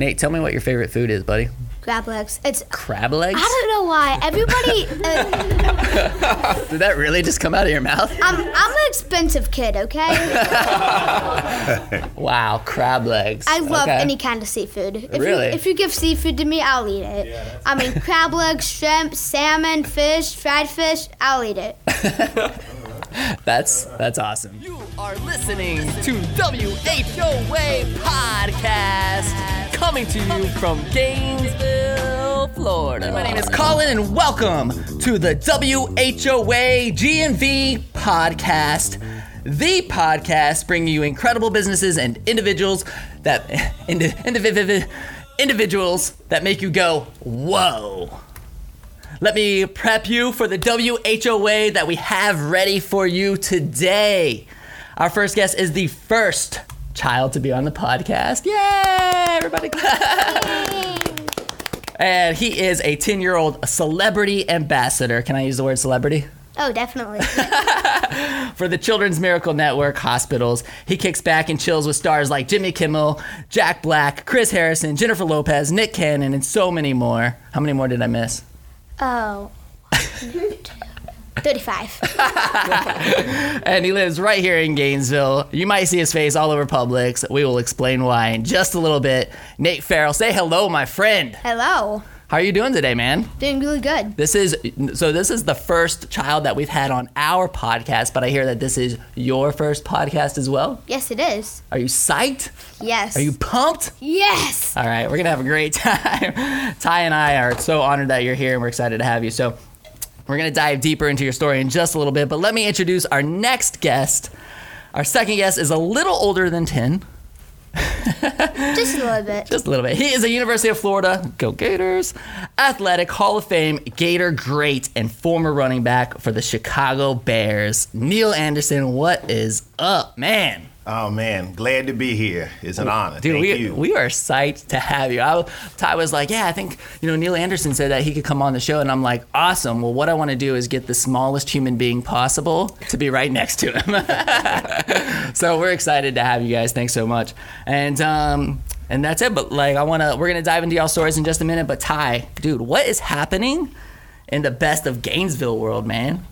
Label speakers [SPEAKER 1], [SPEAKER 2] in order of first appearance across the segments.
[SPEAKER 1] Nate, tell me what your favorite food is, buddy.
[SPEAKER 2] Crab legs. It's.
[SPEAKER 1] Crab legs?
[SPEAKER 2] I don't know why. Everybody. Uh,
[SPEAKER 1] Did that really just come out of your mouth?
[SPEAKER 2] I'm, I'm an expensive kid, okay?
[SPEAKER 1] Wow, crab legs.
[SPEAKER 2] I love
[SPEAKER 1] Okay.
[SPEAKER 2] any kind of seafood. If
[SPEAKER 1] Really?
[SPEAKER 2] You, if you give seafood to me, I'll eat it. I mean, crab legs, shrimp, salmon, fish, fried fish, I'll eat it.
[SPEAKER 1] That's that's awesome. Are listening to WHOA podcast, coming to you from Gainesville, Florida. My name is Colin, and welcome to the WHOA GNV podcast. The podcast bringing you incredible businesses and individuals that indi- individual individuals that make you go whoa. Let me prep you for the WHOA that we have ready for you today. Our first guest is the first child to be on the podcast. Yay! Everybody clap. And he is a 10 year old celebrity ambassador. Can I use the word celebrity?
[SPEAKER 2] Oh, definitely.
[SPEAKER 1] For the Children's Miracle Network hospitals, he kicks back and chills with stars like Jimmy Kimmel, Jack Black, Chris Harrison, Jennifer Lopez, Nick Cannon, and so many more. How many more did I miss?
[SPEAKER 2] Oh. 35.
[SPEAKER 1] and he lives right here in Gainesville. You might see his face all over Publix. We will explain why in just a little bit. Nate Farrell, say hello, my friend.
[SPEAKER 2] Hello.
[SPEAKER 1] How are you doing today, man?
[SPEAKER 2] Doing really good.
[SPEAKER 1] This is so. This is the first child that we've had on our podcast, but I hear that this is your first podcast as well.
[SPEAKER 2] Yes, it is.
[SPEAKER 1] Are you psyched?
[SPEAKER 2] Yes.
[SPEAKER 1] Are you pumped?
[SPEAKER 2] Yes.
[SPEAKER 1] All right, we're gonna have a great time. Ty and I are so honored that you're here, and we're excited to have you. So, we're gonna dive deeper into your story in just a little bit. But let me introduce our next guest. Our second guest is a little older than ten,
[SPEAKER 2] Just a little bit.
[SPEAKER 1] just a little bit. He is a University of Florida, go Gators, athletic Hall of Fame Gator great, and former running back for the Chicago Bears. Neal Anderson, what is up, man?
[SPEAKER 3] Oh man, glad to be here. It's an honor.
[SPEAKER 1] Dude,
[SPEAKER 3] Thank
[SPEAKER 1] we,
[SPEAKER 3] you.
[SPEAKER 1] we are psyched to have you. I, Ty was like, yeah, I think, you know, Neal Anderson said that he could come on the show. And I'm like, awesome. Well, what I want to do is get the smallest human being possible to be right next to him. so we're excited to have you guys. Thanks so much. And, um, and that's it. But like, I want to, we're going to dive into y'all stories in just a minute. But Ty, dude, what is happening in the best of Gainesville world, man?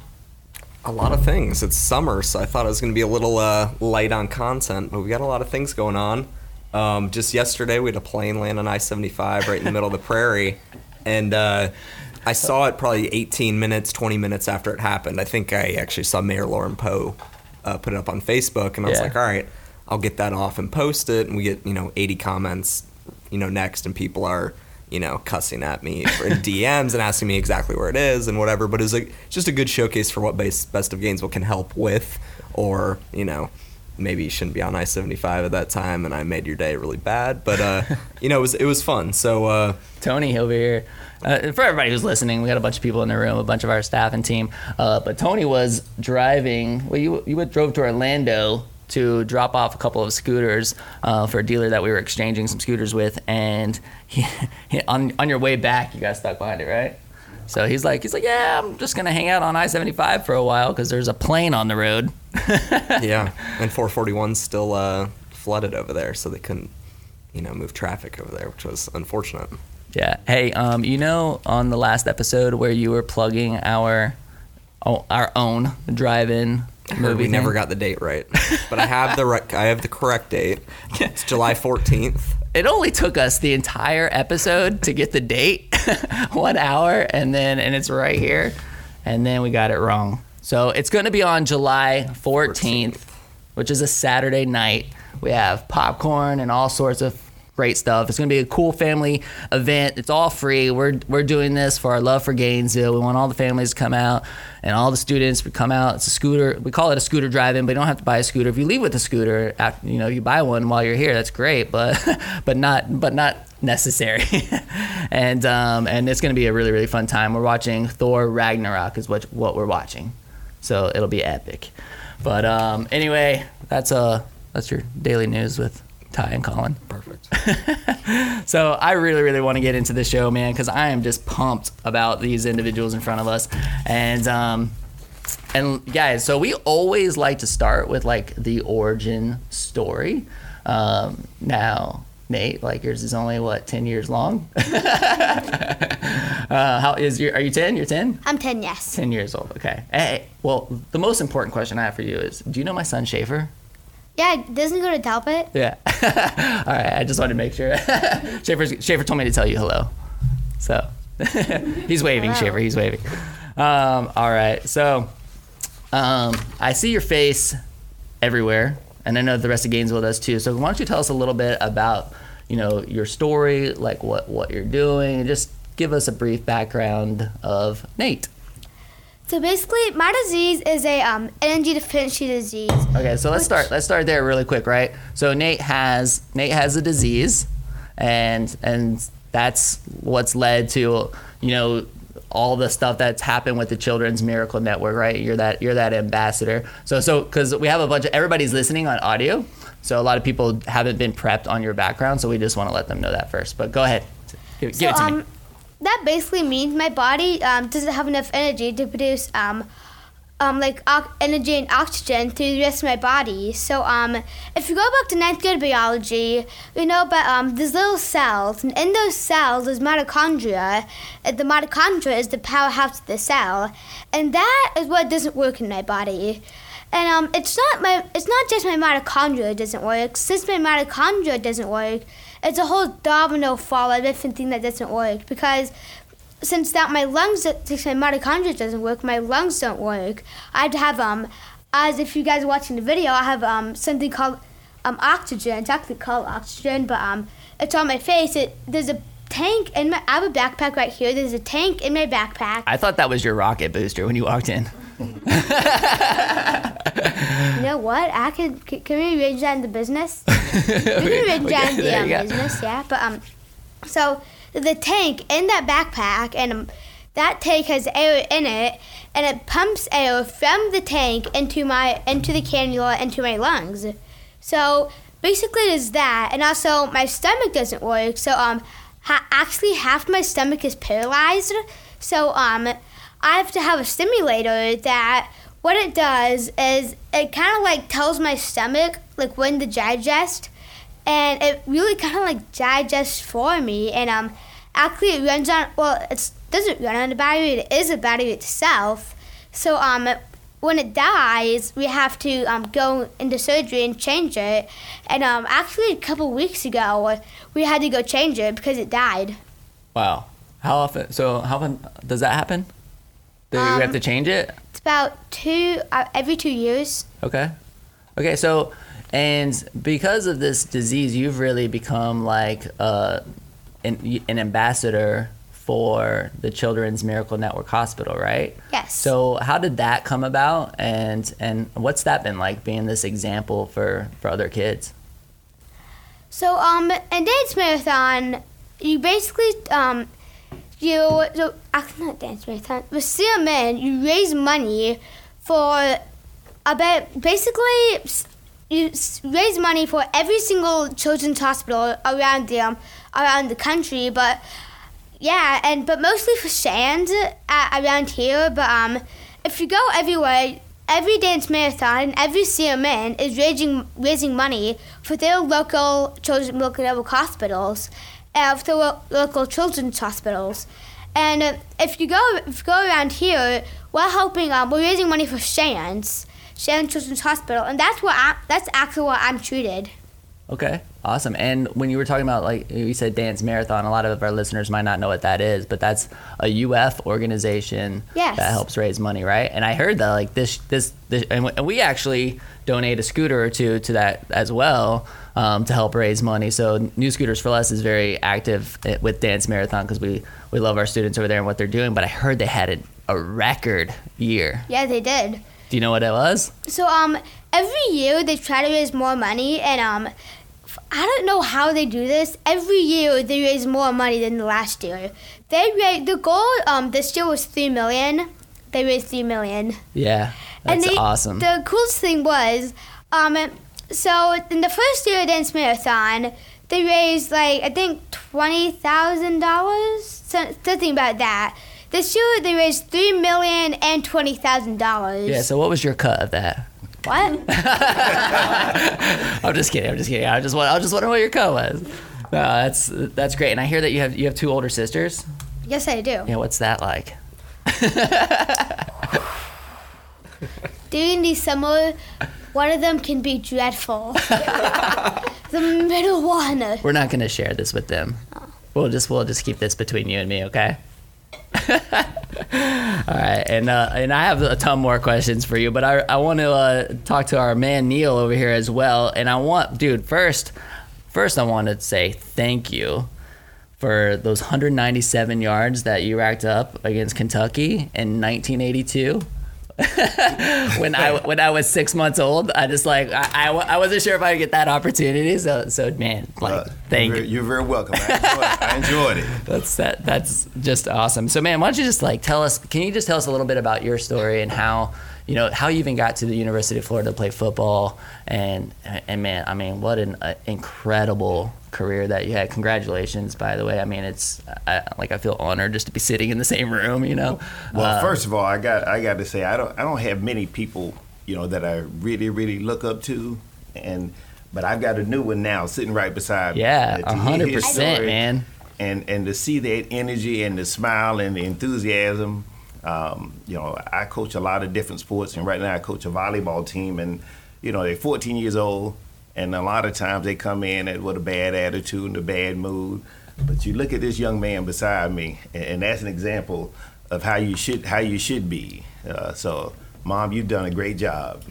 [SPEAKER 4] A lot of things. It's summer, so I thought it was going to be a little uh, light on content, but we got a lot of things going on. Um, just yesterday, we had a plane land on I 75 right in the middle of the prairie, and uh, I saw it probably 18 minutes, 20 minutes after it happened. I think I actually saw Mayor Lauren Poe uh, put it up on Facebook, and I was
[SPEAKER 1] Yeah.
[SPEAKER 4] like, all right, I'll get that off and post it, and we get, you know, 80 comments, you know, next, and people are you know, cussing at me for in DMs and asking me exactly where it is and whatever. But it was like just a good showcase for what base, Best of Gainesville can help with, or you know, maybe you shouldn't be on I seventy five at that time, and I made your day really bad. But uh, you know, it was it was fun. So uh,
[SPEAKER 1] Tony over here. Uh, for everybody who's listening, we got a bunch of people in the room, a bunch of our staff and team. Uh, but Tony was driving. Well, you you drove to Orlando to drop off a couple of scooters uh, for a dealer that we were exchanging some scooters with, and he, he, on on your way back, you got stuck behind it, right? So he's like, he's like, yeah, I'm just gonna hang out on I-75 for a while because there's a plane on the road.
[SPEAKER 4] yeah, and 441's still uh, flooded over there, so they couldn't you know move traffic over there, which was unfortunate.
[SPEAKER 1] Yeah. Hey, um, you know, on the last episode where you were plugging our our own drive-in movie,
[SPEAKER 4] we never got the date right, but I have the rec- I have the correct date. It's July 14th.
[SPEAKER 1] It only took us the entire episode to get the date, one hour, and then and it's right here, and then we got it wrong. So it's going to be on July 14th, which is a Saturday night. We have popcorn and all sorts of great stuff. It's going to be a cool family event. It's all free. We're we're doing this for our love for Gainesville. We want all the families to come out and all the students would come out. It's a scooter. We call it a scooter drive-in, but you don't have to buy a scooter. If you leave with a scooter, after, you know, you buy one while you're here. That's great, but but not but not necessary. and um, and it's going to be a really really fun time. We're watching Thor Ragnarok is what what we're watching, so it'll be epic. But um, anyway, that's uh that's your daily news with Ty and Colin.
[SPEAKER 4] Perfect.
[SPEAKER 1] So I really, really want to get into this show, man, because I am just pumped about these individuals in front of us, and um, and guys, so we always like to start with like the origin story. Um, now, Nate. Like yours is only what ten years long. uh, how is your? Are you ten? You're ten.
[SPEAKER 2] I'm 10, yes.
[SPEAKER 1] 10 years old. Okay. Hey, well, the most important question I have for you is do you know my son Schaefer?
[SPEAKER 2] Yeah, doesn't go to Talbot.
[SPEAKER 1] Yeah. all right. I just wanted to make sure. Schaefer, Schaefer told me to tell you hello. So he's waving,
[SPEAKER 2] Hello.
[SPEAKER 1] Schaefer. He's waving. Um, all right. So um, I see your face everywhere, and I know the rest of Gainesville does too. So why don't you tell us a little bit about, you know, your story, like what, what you're doing, and just give us a brief background of Nate.
[SPEAKER 2] So basically, my disease is a um, energy deficiency disease.
[SPEAKER 1] Okay, so let's
[SPEAKER 2] Which-
[SPEAKER 1] start. Let's start there really quick, right? So Nate has Nate has a disease, and and that's what's led to you know all the stuff that's happened with the Children's Miracle Network, right? You're that you're that ambassador. So so because we have a bunch of everybody's listening on audio, so a lot of people haven't been prepped on your background, so we just want to let them know that first. But go ahead, give, give it to
[SPEAKER 2] um,
[SPEAKER 1] me.
[SPEAKER 2] That basically means my body um, doesn't have enough energy to produce um, um, like o- energy and oxygen through the rest of my body. So um, if you go back to ninth grade biology, you know about um, there's little cells, and in those cells there's mitochondria. And the mitochondria is the powerhouse of the cell, and that is what doesn't work in my body. And um, it's not my it's not just my mitochondria doesn't work. Since my mitochondria doesn't work, it's a whole domino fall of different thing that doesn't work because since that my lungs since my mitochondria doesn't work, my lungs don't work. I have to have um as if you guys are watching the video, I have um something called um oxygen. It's actually called oxygen, but um it's on my face. It there's a tank in my I have a backpack right here. There's a tank in my backpack.
[SPEAKER 1] I thought that was your rocket booster when you walked in.
[SPEAKER 2] You know what? I can can, can we arrange that in the business? we can arrange that in the um, business, yeah. But um, so the tank in that backpack, and um, that tank has air in it, and it pumps air from the tank into my into the cannula into my lungs. So basically, it's that, and also my stomach doesn't work. So um, ha- actually half my stomach is paralyzed. So um, I have to have a stimulator that what it does is it kind of like tells my stomach like when to digest and it really kind of like digests for me and um actually it runs on well it doesn't run on a battery it is a battery itself so um when it dies we have to um, go into surgery and change it and um actually a couple weeks ago we had to go change it because it died
[SPEAKER 1] Wow. How often? So how often does that happen? Do you have
[SPEAKER 2] Um,
[SPEAKER 1] to change it?
[SPEAKER 2] it's about two uh, every two years
[SPEAKER 1] Okay. Okay. So, and because of this disease, you've really become like uh, an, an ambassador for the Children's Miracle Network Hospital, right?
[SPEAKER 2] Yes.
[SPEAKER 1] So, how did that come about, and and what's that been like being this example for for other kids?
[SPEAKER 2] So um, in dance marathon, you basically um, you so actually not dance marathon, with CMN, you raise money for about basically you raise money for every single children's hospital around the um, around the country, but yeah, and but mostly for Shands uh, around here. But um, if you go everywhere, every dance marathon and every CMN is raising raising money for their local children's local hospitals, uh, the lo- local children's hospitals. And uh, if you go if you go around here, we're helping. Um, we're raising money for Shands, Shands Children's Hospital, and that's what I, that's actually what I'm treated.
[SPEAKER 1] Okay, awesome. And when you were talking about, like you said, dance marathon, a lot of our listeners might not know what that is, but that's a UF organization
[SPEAKER 2] Yes.
[SPEAKER 1] that helps raise money, right? And I heard that like this, this, this and, we, actually donate a scooter or two to that as well um, to help raise money. So New Scooters for Less is very active eh, with Dance Marathon because we we love our students over there and what they're doing. But I heard they had a, a record year.
[SPEAKER 2] Yeah, they did.
[SPEAKER 1] Do you know what it was?
[SPEAKER 2] So um, every year they try to raise more money, and um, I don't know how they do this. Every year they raise more money than the last year. They raise the goal um this year was three million. They raised three million.
[SPEAKER 1] Yeah, that's
[SPEAKER 2] and they,
[SPEAKER 1] awesome.
[SPEAKER 2] The coolest thing was um, so in the first year of dance marathon, they raised like I think twenty thousand dollars, something about that. This year they raised three million and twenty thousand dollars.
[SPEAKER 1] yeah. So what was your cut of that?
[SPEAKER 2] What?
[SPEAKER 1] I'm just kidding. I'm just kidding. I just want. I just wonder what your cut was. No, that's that's great. And I hear that you have you have two older sisters.
[SPEAKER 2] Yes, I do.
[SPEAKER 1] Yeah, what's that like?
[SPEAKER 2] During the summer, one of them can be dreadful. the middle one.
[SPEAKER 1] We're not gonna share this with them. Oh. We'll just we'll just keep this between you and me, okay? All right, and uh, and I have a ton more questions for you, but I I want to uh, talk to our man Neal over here as well, and I want, dude, first, first I want to say thank you for those 197 yards that you racked up against Kentucky in 1982. when I when I was six months old, I just like I, I, I wasn't sure if I would get that opportunity. So so man, like
[SPEAKER 3] Uh,
[SPEAKER 1] thank
[SPEAKER 3] you're,
[SPEAKER 1] you.
[SPEAKER 3] You're very welcome. I enjoyed, I enjoyed it.
[SPEAKER 1] That's that. That's just awesome. So, man, why don't you just like tell us? Can you just tell us a little bit about your story and how you know how you even got to the University of Florida to play football? And and man, I mean, what an uh, incredible career that you had. Congratulations, by the way. I mean, it's I, like I feel honored just to be sitting in the same room. You know.
[SPEAKER 3] Well,
[SPEAKER 1] Uh,
[SPEAKER 3] first of all, I got I got to say I don't I don't have many people you know that I really really look up to, and but I've got a new one now sitting right beside me.
[SPEAKER 1] yeah, hundred percent, man.
[SPEAKER 3] And and to see that energy and the smile and the enthusiasm. Um, you know, I coach a lot of different sports, and right now I coach a volleyball team, and you know they're 14 years old, and a lot of times they come in with a bad attitude and a bad mood. But you look at this young man beside me, and, that's an example of how you should how you should be. Uh, so, mom, you've done a great job.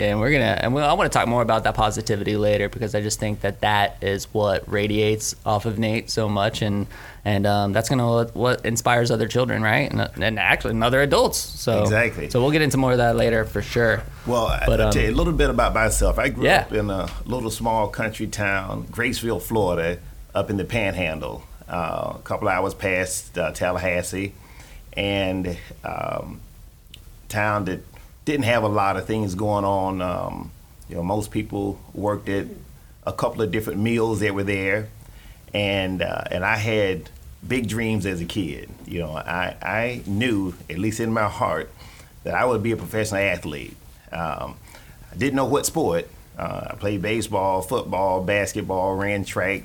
[SPEAKER 1] Yeah, and we're gonna, and we, I want to talk more about that positivity later because I just think that that is what radiates off of Nate so much, and and um, that's gonna what, what inspires other children, right? And, and actually, and other adults. So
[SPEAKER 3] Exactly.
[SPEAKER 1] So we'll get into more of that later for sure.
[SPEAKER 3] Well,
[SPEAKER 1] But,
[SPEAKER 3] I'll
[SPEAKER 1] um,
[SPEAKER 3] tell you a little bit about myself. I grew
[SPEAKER 1] Yeah.
[SPEAKER 3] up in a little small country town, Graceville, Florida, up in the Panhandle, uh, a couple hours past uh, Tallahassee, and um, town that didn't have a lot of things going on. Um, you know, most people worked at a couple of different mills that were there, and uh, and I had big dreams as a kid. You know, I I knew at least in my heart that I would be a professional athlete. Um, I didn't know what sport. Uh, I played baseball, football, basketball, ran track,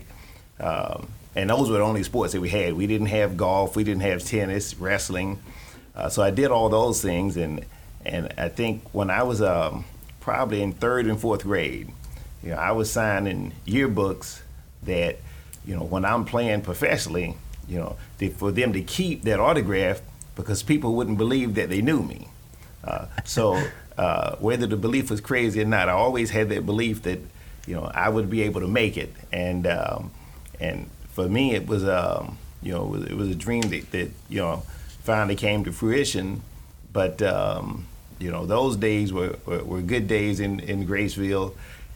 [SPEAKER 3] um, and those were the only sports that we had. We didn't have golf, we didn't have tennis, wrestling. Uh, so I did all those things, and and I think when I was um, probably in third and fourth grade, you know, I was signing yearbooks that, you know, when I'm playing professionally, you know, they, for them to keep that autograph because people wouldn't believe that they knew me. Uh, so uh, whether the belief was crazy or not, I always had that belief that, you know, I would be able to make it, and um, and for me, it was um, you know, it was, it was a dream that, that you know finally came to fruition. But um, you know, those days were, were, were good days in, in Graceville,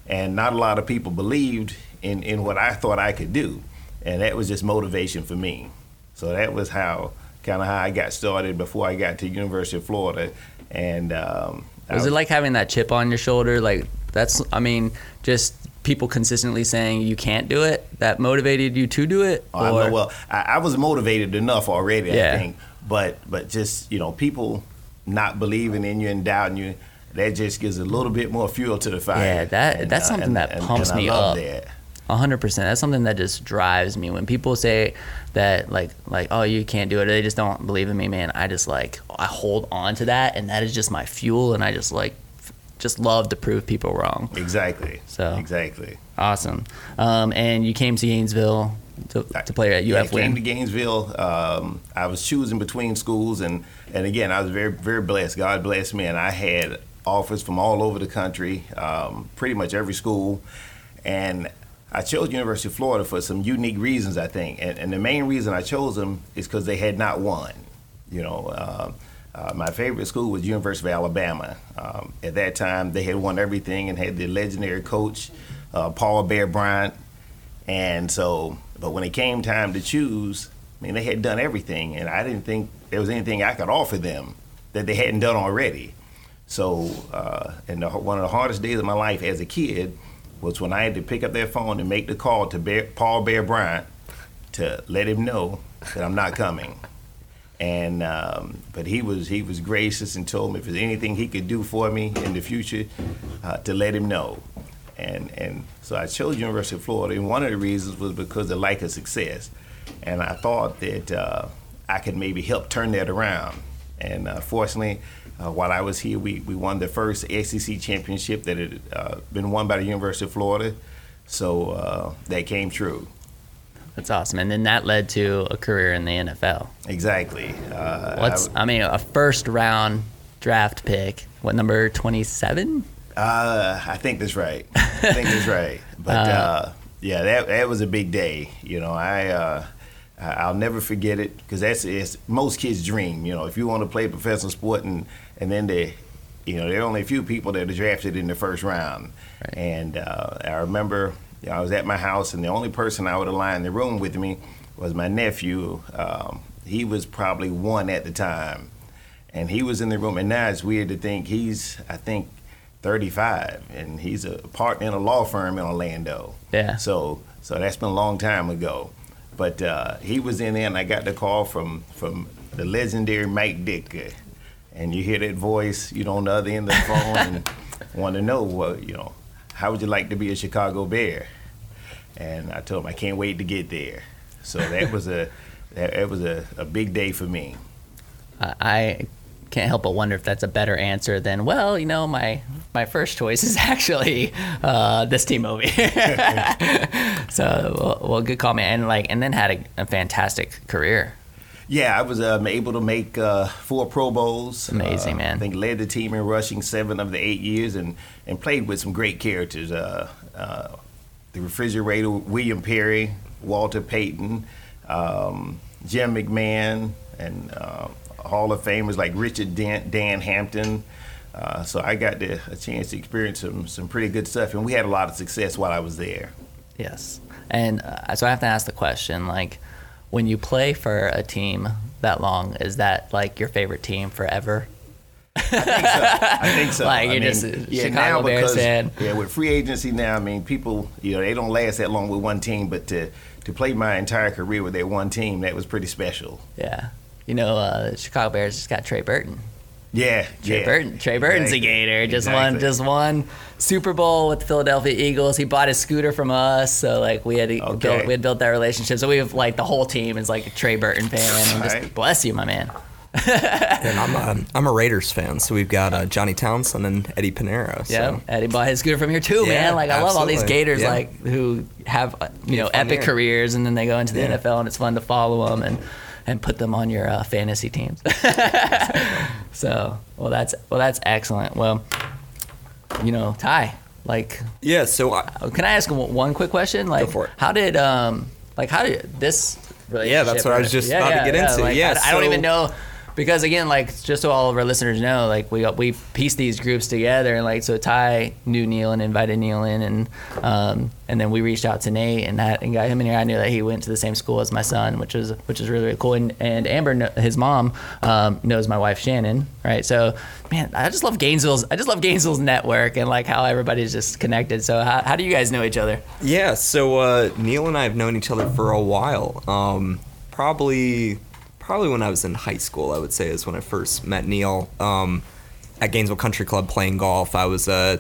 [SPEAKER 3] and not a lot of people believed in, in what I thought I could do, and that was just motivation for me. So that was how kind of how I got started before I got to University of Florida, and um,
[SPEAKER 1] Was it like having that chip on your shoulder? Like that's, I mean, just people consistently saying you can't do it that motivated you to do it?
[SPEAKER 3] Oh, I know, well, I, I was motivated enough already,
[SPEAKER 1] Yeah.
[SPEAKER 3] I think. But but just you know, people not believing in you and doubting you, that just gives a little bit more fuel to the fire.
[SPEAKER 1] Yeah, that- that's something that pumps
[SPEAKER 3] I
[SPEAKER 1] me
[SPEAKER 3] love
[SPEAKER 1] up.
[SPEAKER 3] That.
[SPEAKER 1] Hundred percent. That's something that just drives me. When people say that, like, like, oh, you can't do it, they just don't believe in me, man. I just like, I hold on to that, and that is just my fuel, and I just like, f- just love to prove people wrong.
[SPEAKER 3] Exactly.
[SPEAKER 1] So-
[SPEAKER 3] exactly.
[SPEAKER 1] Awesome. Um, and you came to Gainesville to, to play at
[SPEAKER 3] Yeah, I
[SPEAKER 1] UF
[SPEAKER 3] came to Gainesville. Um, I was choosing between schools, and and again, I was very very blessed. God blessed me, and I had offers from all over the country, um, pretty much every school, and I chose University of Florida for some unique reasons, I think. And, and the main reason I chose them is because they had not won. You know, uh, uh, my favorite school was University of Alabama. Um, at that time, they had won everything and had the legendary coach, uh, Paul Bear Bryant. And so, but when it came time to choose, I mean, they had done everything, and I didn't think there was anything I could offer them that they hadn't done already. So, uh, and the, one of the hardest days of my life as a kid was when I had to pick up that phone and make the call to Bear, Paul Bear Bryant to let him know that I'm not coming. And um, but he was he was gracious and told me if there's anything he could do for me in the future, uh, to let him know. and and so I chose University of Florida, and one of the reasons was because of lack of success, and I thought that uh, I could maybe help turn that around. And uh, fortunately, uh, while I was here, we, we won the first SEC championship that had uh, been won by the University of Florida. So uh, that came true.
[SPEAKER 1] That's awesome. And then that led to a career in the NFL.
[SPEAKER 3] Exactly. Uh,
[SPEAKER 1] What's
[SPEAKER 3] I,
[SPEAKER 1] I mean, a first round draft pick. What number 27?
[SPEAKER 3] uh, I think that's right. I think that's right. But uh, yeah, that that was a big day. You know, I uh, I- I'll never forget it because that's it's most kids' dream. You know, if you want to play professional sport and and then they, you know, there are only a few people that are drafted in the first round.
[SPEAKER 1] Right.
[SPEAKER 3] And uh, I remember you know, I was at my house and the only person I would align in the room with me was my nephew. Um, he was probably one at the time, and he was in the room. And now it's weird to think he's I think 35, and he's a partner in a law firm in Orlando.
[SPEAKER 1] Yeah.
[SPEAKER 3] So so that's been a long time ago. But uh, he was in there, and I got the call from from the legendary Mike Ditka, and you hear that voice, you know, on the other end of the phone, and want to know, well, you know, how would you like to be a Chicago Bear? And I told him I can't wait to get there. So that was a that, that was a, a big day for me.
[SPEAKER 1] I I can't help but wonder if that's a better answer than, well, you know, my my first choice is actually uh, this team here. so, well, well, good call, man. And like, and then had a, a fantastic career.
[SPEAKER 3] Yeah, I was um, able to make uh, four Pro Bowls.
[SPEAKER 1] Amazing,
[SPEAKER 3] Uh,
[SPEAKER 1] man.
[SPEAKER 3] I think led the team in rushing seven of the eight years, and and played with some great characters. Uh, uh, the refrigerator, William Perry, Walter Payton, um, Jim McMahon, and uh, Hall of Famers like Richard Dent, Dan Hampton. Uh, so I got the, a chance to experience some some pretty good stuff, and we had a lot of success while I was there.
[SPEAKER 1] Yes. And uh, so I have to ask the question, like, when you play for a team that long, is that like your favorite team forever?
[SPEAKER 3] I think so. I think so.
[SPEAKER 1] Like,
[SPEAKER 3] I
[SPEAKER 1] you're
[SPEAKER 3] mean,
[SPEAKER 1] just
[SPEAKER 3] yeah,
[SPEAKER 1] Chicago
[SPEAKER 3] now
[SPEAKER 1] Bears
[SPEAKER 3] because,
[SPEAKER 1] fan.
[SPEAKER 3] Yeah, with free agency now, I mean, people, you know, they don't last that long with one team, but to to play my entire career with that one team, that was pretty special.
[SPEAKER 1] Yeah. You know, uh, Chicago Bears just got Trey Burton.
[SPEAKER 3] Yeah,
[SPEAKER 1] Trey
[SPEAKER 3] yeah.
[SPEAKER 1] Burton. Trey Burton's
[SPEAKER 3] Exactly.
[SPEAKER 1] a Gator. Just won. Just won Super Bowl with the Philadelphia Eagles. He bought his scooter from us, so like we had to
[SPEAKER 3] Okay.
[SPEAKER 1] build, we had built that relationship. So we have like the whole team is like a Trey Burton fan. And just
[SPEAKER 3] Right.
[SPEAKER 1] bless you, my man.
[SPEAKER 4] And I'm a, I'm a Raiders fan, so we've got uh, Johnny Townsend and Eddy Pineiro. So.
[SPEAKER 1] Yeah, Eddie bought his scooter from here too,
[SPEAKER 4] Yeah,
[SPEAKER 1] man. Like I love all these. Gators,
[SPEAKER 4] Yeah.
[SPEAKER 1] like who have uh, you know epic
[SPEAKER 4] year.
[SPEAKER 1] careers, and then they go into the
[SPEAKER 4] Yeah.
[SPEAKER 1] NFL, and it's fun to follow them and and put them on your uh, fantasy teams. so, well, that's well, that's excellent. Well, you know, Ty, like,
[SPEAKER 4] Yeah, so I,
[SPEAKER 1] can I ask one one quick question? Like, how did um, like, how did this?
[SPEAKER 4] Yeah, that's what I was just about to get into.
[SPEAKER 1] like,
[SPEAKER 4] Yeah,
[SPEAKER 1] I, I don't even know because again, like just so all of our listeners know, like we we pieced these groups together, and like so Ty knew Neal and invited Neal in, and um, and then we reached out to Nate and that and got him in here. I knew that he went to the same school as my son, which is which is really, really cool. And, and Amber, his mom, um, knows my wife Shannon, right? So man, I just love Gainesville's. I just love Gainesville's network and like how everybody's just connected. So how, how do you guys know each other?
[SPEAKER 4] Yeah, so uh, Neal and I have known each other for a while. Um, probably, probably when I was in high school, I would say is when I first met Neal um, at Gainesville Country Club playing golf. I was, uh,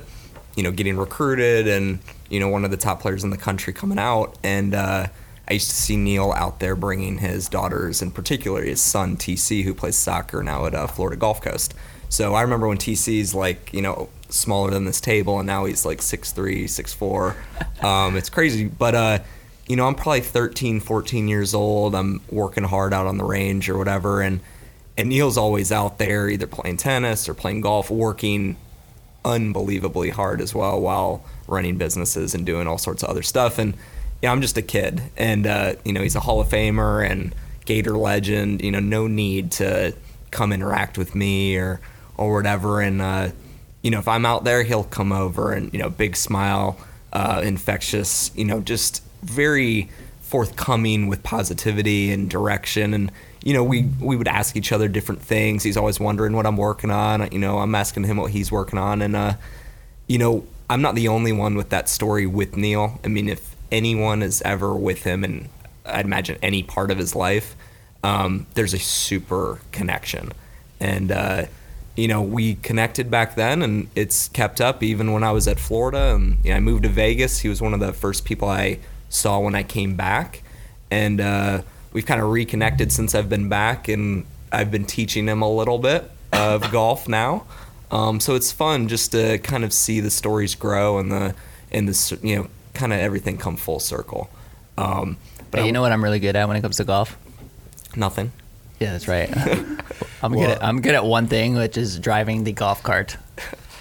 [SPEAKER 4] you know, getting recruited and you know one of the top players in the country coming out, and uh, I used to see Neal out there bringing his daughters, in particular his son TC, who plays soccer now at uh, Florida Gulf Coast. So I remember when TC's like, you know, smaller than this table, and now he's like 6'3", 6'4". Um, it's crazy. But, uh, you know, I'm probably 13, 14 years old. I'm working hard out on the range or whatever. And, and Neal's always out there either playing tennis or playing golf, working unbelievably hard as well while running businesses and doing all sorts of other stuff. And yeah, I'm just a kid, and uh, you know he's a Hall of Famer and Gator legend. You know, no need to come interact with me or or whatever. And uh, you know, if I'm out there, he'll come over and you know, big smile, uh, infectious. You know, just very forthcoming with positivity and direction. And you know we we would ask each other different things. He's always wondering what i'm working on. You know i'm asking him what he's working on. And uh you know i'm not the only one with that story with Neal. I mean if anyone is ever with him and i'd imagine any part of his life um, there's a super connection. And uh you know, we connected back then, and it's kept up even when I was at Florida. And you know, I moved to Vegas. He was one of the first people I saw when I came back, and uh, we've kind of reconnected since I've been back, and I've been teaching him a little bit of golf now. Um, so it's fun just to kind of see the stories grow and the and the you know kind of everything come full circle. Um, but
[SPEAKER 1] Hey, you know what I'm really good at when it comes to golf?
[SPEAKER 4] nothing.
[SPEAKER 1] Yeah, that's right. I'm good. At, I'm good at one thing, which is driving the golf cart.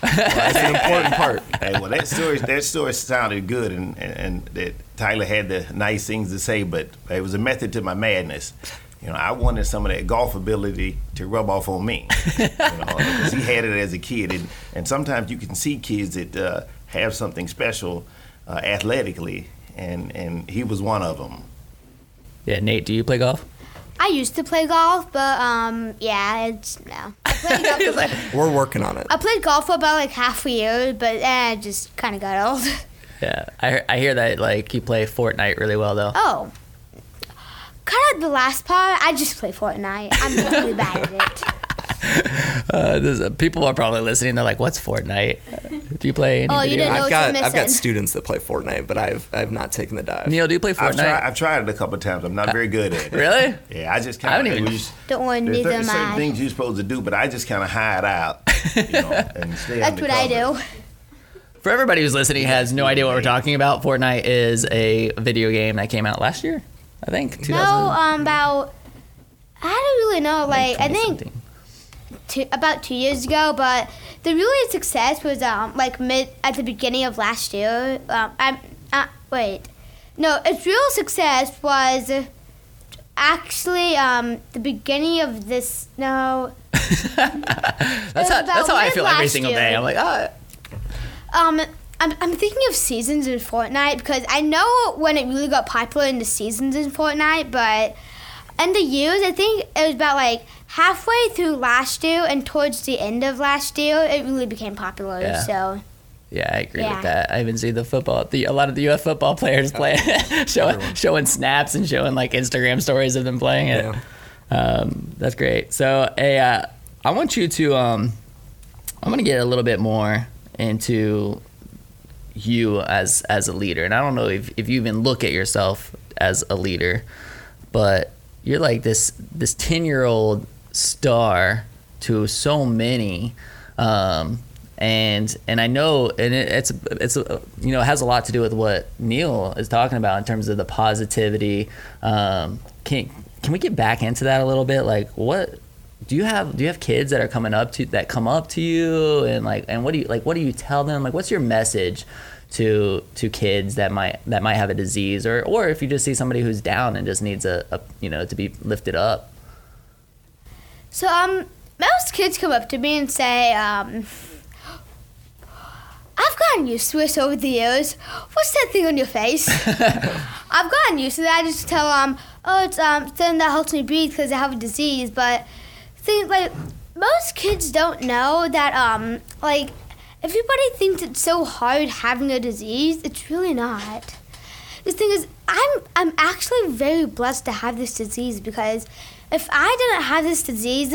[SPEAKER 4] That's an important part.
[SPEAKER 3] Hey, well, that story that story sounded good, and, and, and that Tyler had the nice things to say, but it was a method to my madness. You know, I wanted some of that golf ability to rub off on me. You know, because he had it as a kid, and, and sometimes you can see kids that uh, have something special uh, athletically, and and he was one of them.
[SPEAKER 1] Yeah, Nate, do you play golf?
[SPEAKER 2] I used to play golf, but um, yeah, it's no. I played golf,
[SPEAKER 4] We're working on it.
[SPEAKER 2] I played golf for about like half a year, but eh, it just kind of got old.
[SPEAKER 1] Yeah, I I hear that like you play Fortnite really well though.
[SPEAKER 2] Oh, cut out the last part. I just play Fortnite. I'm really bad at it.
[SPEAKER 1] Uh, there's, uh, people are probably listening. They're like, "What's Fortnite? Do you play?" Any
[SPEAKER 2] Oh, you
[SPEAKER 1] video
[SPEAKER 2] didn't know
[SPEAKER 1] games?
[SPEAKER 4] I've
[SPEAKER 2] what
[SPEAKER 4] got
[SPEAKER 2] you're
[SPEAKER 4] I've got students that play Fortnite, but I've I've not taken the dive.
[SPEAKER 1] Neal, do you play
[SPEAKER 3] I've
[SPEAKER 1] Fortnite?
[SPEAKER 3] tried, I've tried it a couple of times. I'm not very good at it.
[SPEAKER 1] Really?
[SPEAKER 3] Yeah, I just
[SPEAKER 1] I
[SPEAKER 3] kind
[SPEAKER 1] haven't
[SPEAKER 3] of.
[SPEAKER 1] even-
[SPEAKER 2] Don't want
[SPEAKER 3] There's
[SPEAKER 2] neither
[SPEAKER 3] certain,
[SPEAKER 2] am
[SPEAKER 3] certain things you're supposed to do, but I just kind of hide out, you know, and stay
[SPEAKER 2] That's what I do.
[SPEAKER 1] For everybody who's listening, has no idea what we're talking about. Fortnite is a video game that came out last year, I think. 2000,
[SPEAKER 2] No, um, about I don't really know. Like I think two, about two years ago, but the really success was um like mid at the beginning of last year. Um, I'm uh, wait, no, its real success was actually um the beginning of this. No,
[SPEAKER 1] That's how that's how I feel every single
[SPEAKER 2] year.
[SPEAKER 1] day. I'm like, ah,
[SPEAKER 2] um. I'm, I'm thinking of seasons in Fortnite because I know when it really got popular in the seasons in Fortnite, but in the years, I think it was about like halfway through last year and towards the end of last year, it really became popular.
[SPEAKER 1] Yeah.
[SPEAKER 2] So
[SPEAKER 1] yeah, I agree
[SPEAKER 2] Yeah.
[SPEAKER 1] with that. I even see the football, the a lot of the UF football players playing, showing showing snaps and showing like Instagram stories of them playing it.
[SPEAKER 4] Yeah.
[SPEAKER 1] Um, that's great. So, hey, uh, I want you to. Um, I'm gonna get a little bit more into you as as a leader, and I don't know if, if you even look at yourself as a leader, but you're like this this ten year old star to so many. Um, and and I know, and it, it's it's you know it has a lot to do with what Neal is talking about in terms of the positivity. Um, can can we get back into that a little bit? Like, what do you have? Do you have kids that are coming up to that come up to you and like and what do you like? What do you tell them? Like, what's your message to to kids that might that might have a disease or or if you just see somebody who's down and just needs a, a you know to be lifted up?
[SPEAKER 2] So um, most kids come up to me and say, um, "I've gotten used to it over the years. What's that thing on your face?" I've gotten used to that. I just tell them, "Oh, it's um something that helps me breathe because I have a disease." But like most kids don't know that um like everybody thinks it's so hard having a disease. It's really not. The thing is, I'm I'm actually very blessed to have this disease because if I didn't have this disease,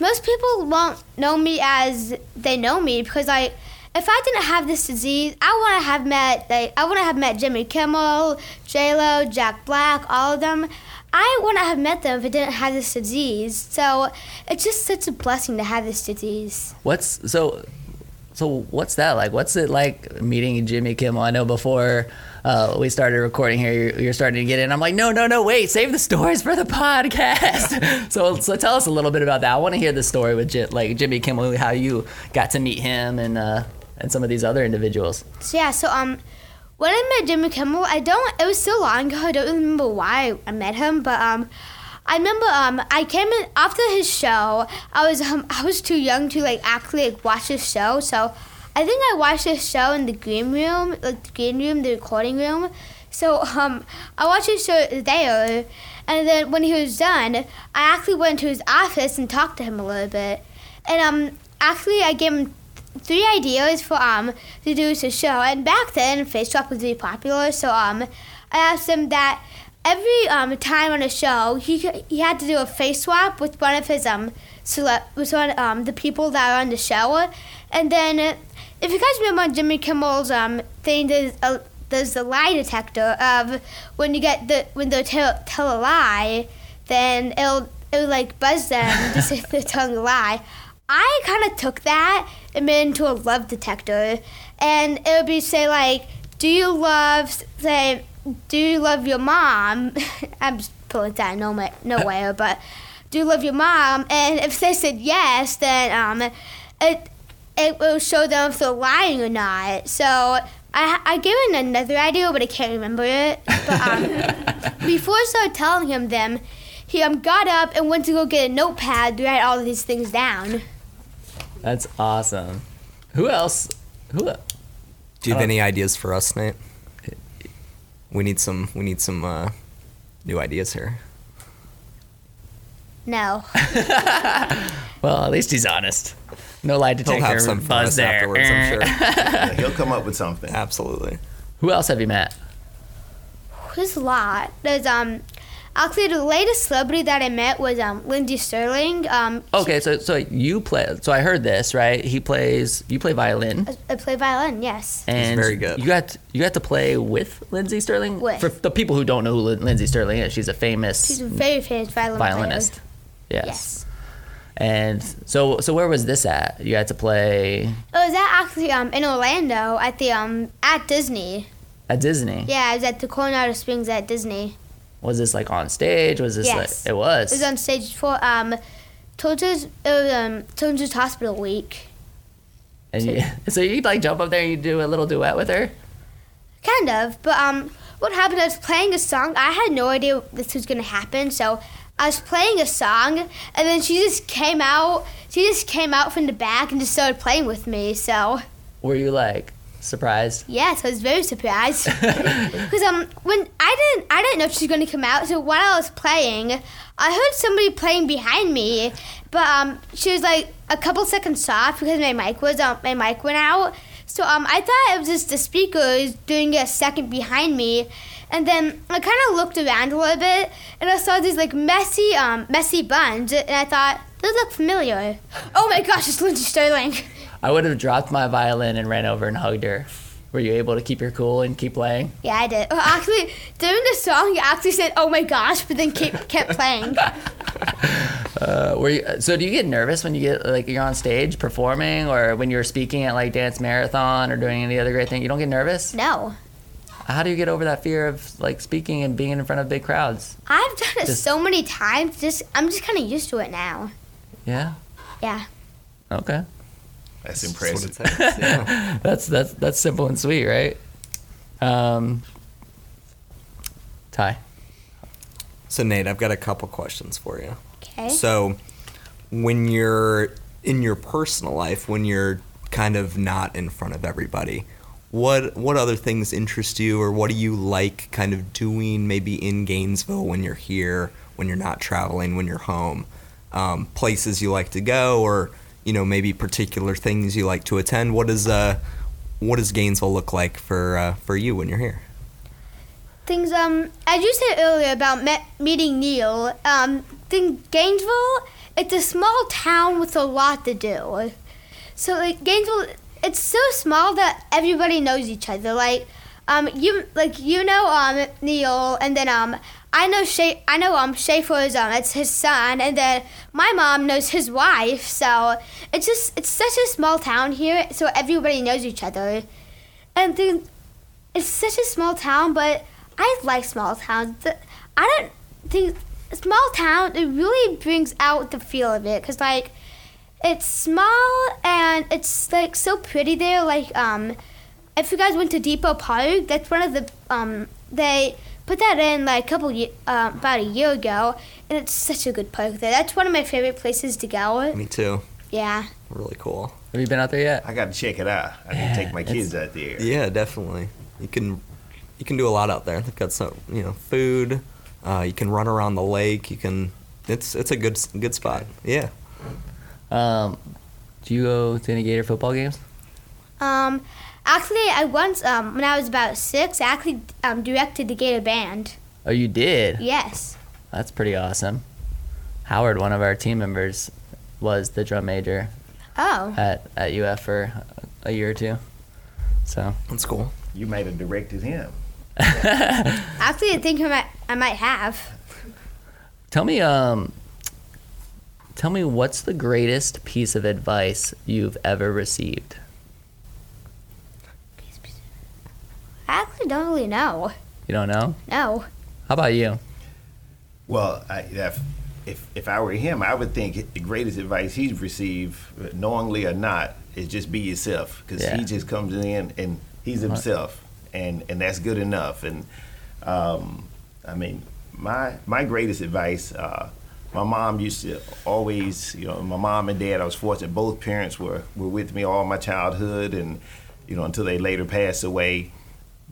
[SPEAKER 2] most people won't know me as they know me because I. If I didn't have this disease, I wouldn't have met like I wouldn't have met Jimmy Kimmel, J Lo, Jack Black, all of them. I wouldn't have met them if I didn't have this disease. So it's just such a blessing to have this disease.
[SPEAKER 1] What's so so what's that like? What's it like meeting Jimmy Kimmel? I know before uh, we started recording here, you're, you're starting to get in. I'm like, no, no, no, wait, save the stories for the podcast. so, so tell us a little bit about that. I want to hear the story with Jim, like Jimmy Kimmel, how you got to meet him and uh, and some of these other individuals.
[SPEAKER 2] So yeah, so um, when I met Jimmy Kimmel, I don't. It was so long ago. I don't remember why I met him, but um, I remember um, I came in after his show. I was um, I was too young to like actually like, watch his show, so I think I watched his show in the green room, like the green room, the recording room. So um, I watched his show there, and then when he was done, I actually went to his office and talked to him a little bit, and um, actually I gave him three ideas for um to do his show. And back then, Face Swap was really popular, so um, I asked him that every um, time on the show, he he had to do a face swap with one of his um cele- with one um the people that are on the show, and then if you guys remember Jimmy Kimmel's um thing, there's a there's the lie detector of when you get the when they tell tell a lie, then it'll it'll like buzz them to see if they're telling a lie. I kind of took that and made it into a love detector, and it would be say like, "Do you love say, do you love your mom?" I'm just putting that no way, no way, but do you love your mom? And if they said yes, then um, it it will show them if they're lying or not. So I I gave him another idea, but I can't remember it. But um, before I started telling him them, he um got up and went to go get a notepad to write all these things down.
[SPEAKER 1] That's awesome. Who else? Who?
[SPEAKER 4] Do you have any ideas for us, Nate? We need some. We need some uh, new ideas here.
[SPEAKER 2] No.
[SPEAKER 1] Well, at least he's honest. No lie
[SPEAKER 4] to
[SPEAKER 1] tell.
[SPEAKER 4] He'll have some for
[SPEAKER 1] buzz
[SPEAKER 4] us
[SPEAKER 1] there.
[SPEAKER 4] afterwards, I'm sure.
[SPEAKER 3] Yeah, he'll come up with something.
[SPEAKER 4] Absolutely.
[SPEAKER 1] Who else have you met?
[SPEAKER 2] There's a lot. There's um actually the latest celebrity that I met was um Lindsey Stirling. Um
[SPEAKER 1] Okay, so so you play. So I heard this right. He plays. You play violin,
[SPEAKER 2] I play violin, yes.
[SPEAKER 1] and
[SPEAKER 4] very good.
[SPEAKER 1] You got you got to play with Lindsey Stirling.
[SPEAKER 2] With.
[SPEAKER 1] For the people who don't know who Lin- Lindsey Stirling is, she's a famous
[SPEAKER 2] She's a very famous violin
[SPEAKER 1] violinist.
[SPEAKER 2] player.
[SPEAKER 1] Yes.
[SPEAKER 2] Yes.
[SPEAKER 1] And so so where was this at? You had to play
[SPEAKER 2] Oh, was at actually um in Orlando at the um at Disney.
[SPEAKER 1] at Disney.
[SPEAKER 2] Yeah, I was at the Coronado Springs at Disney.
[SPEAKER 1] Was this like on stage? Was this
[SPEAKER 2] Yes.
[SPEAKER 1] like it was?
[SPEAKER 2] It was on stage for um Children's it was um Children's Hospital Week.
[SPEAKER 1] and you, so you like jump up there and you do a little duet with her.
[SPEAKER 2] Kind of, but um, what happened? I was playing a song. I had no idea this was gonna happen, so I was playing a song, and then she just came out. She just came out from the back and just started playing with me. So
[SPEAKER 1] Were you like surprised?
[SPEAKER 2] yes, I was very surprised because um, when I didn't, I didn't know she was gonna come out. So while I was playing, I heard somebody playing behind me, but um, she was like a couple seconds off because my mic was um, my mic went out. So um, I thought it was just the speakers doing a second behind me, and then I kind of looked around a little bit, and I saw these like messy um messy buns, and I thought those look familiar. Oh my gosh, it's Lindsey Stirling.
[SPEAKER 1] I would have dropped my violin and ran over and hugged her. Were you able to keep your cool and keep playing?
[SPEAKER 2] Yeah, I did. Well, actually, during the song, you actually said "Oh my gosh," but then kept kept playing.
[SPEAKER 1] Uh, were you, so do you get nervous when you get like you're on stage performing or when you're speaking at like dance marathon or doing any other great thing? You don't get nervous?
[SPEAKER 2] No,
[SPEAKER 1] How do you get over that fear of like speaking and being in front of big crowds?
[SPEAKER 2] I've done it
[SPEAKER 1] Just-
[SPEAKER 2] so many times. Just I'm just kind of used to it now.
[SPEAKER 1] Yeah.
[SPEAKER 2] Yeah.
[SPEAKER 1] Okay.
[SPEAKER 3] That's
[SPEAKER 4] That's
[SPEAKER 3] impressive.
[SPEAKER 4] what it. Yeah.
[SPEAKER 1] That's that's that's simple and sweet, right? Um, Ty.
[SPEAKER 4] So Nate, I've got a couple questions for you.
[SPEAKER 2] Okay.
[SPEAKER 4] So, when you're in your personal life, when you're kind of not in front of everybody, what what other things interest you, or what do you like kind of doing? Maybe in Gainesville when you're here, when you're not traveling, when you're home, um, places you like to go, or you know maybe particular things you like to attend. What does uh what does Gainesville look like for uh, for you when you're here?
[SPEAKER 2] Things um, as you said earlier about met, meeting Neal. Um, think Gainesville, it's a small town with a lot to do. So like Gainesville, it's so small that everybody knows each other. Like, um, you like you know um Neal, and then um I know Shay, I know um Schaefer's um it's his son, and then my mom knows his wife. So it's just it's such a small town here, so everybody knows each other, and then it's such a small town, but I like small towns. I don't think small town it really brings out the feel of it because like it's small and it's like so pretty there. Like um, if you guys went to Depot Park, that's one of the um they put that in like a couple ye- uh, about a year ago, and it's such a good park there. That's one of my favorite places to go.
[SPEAKER 4] Me too.
[SPEAKER 2] Yeah.
[SPEAKER 4] Really cool.
[SPEAKER 1] Have you been out there yet?
[SPEAKER 3] I got to check it out. I need to take my kids out there.
[SPEAKER 4] Yeah, definitely. You can you can do a lot out there. They've got some you know food. Uh, you can run around the lake. You can. It's it's a good good spot. Yeah.
[SPEAKER 1] Um, do you go to any Gator football games?
[SPEAKER 2] Um, actually, I once um when I was about six, I actually um directed the Gator band.
[SPEAKER 1] Oh, you did?
[SPEAKER 2] Yes.
[SPEAKER 1] That's pretty awesome. Howard, one of our team members, was the drum major
[SPEAKER 2] Oh.
[SPEAKER 1] at, at UF for a year or two. So
[SPEAKER 4] That's cool.
[SPEAKER 3] You might have directed him.
[SPEAKER 2] Actually, I think I might, I might have.
[SPEAKER 1] tell me, um, tell me what's the greatest piece of advice you've ever received?
[SPEAKER 2] I actually don't really know.
[SPEAKER 1] You don't know?
[SPEAKER 2] No.
[SPEAKER 1] How about you?
[SPEAKER 3] Well, I, if, if if I were him, I would think the greatest advice he's received, knowingly or not, is just be yourself. Because
[SPEAKER 1] Yeah.
[SPEAKER 3] he just comes in and he's himself, and and that's good enough. And um, I mean, my my greatest advice. Uh, my mom used to always, you know, my mom and dad. I was fortunate; both parents were were with me all my childhood, and you know, until they later passed away.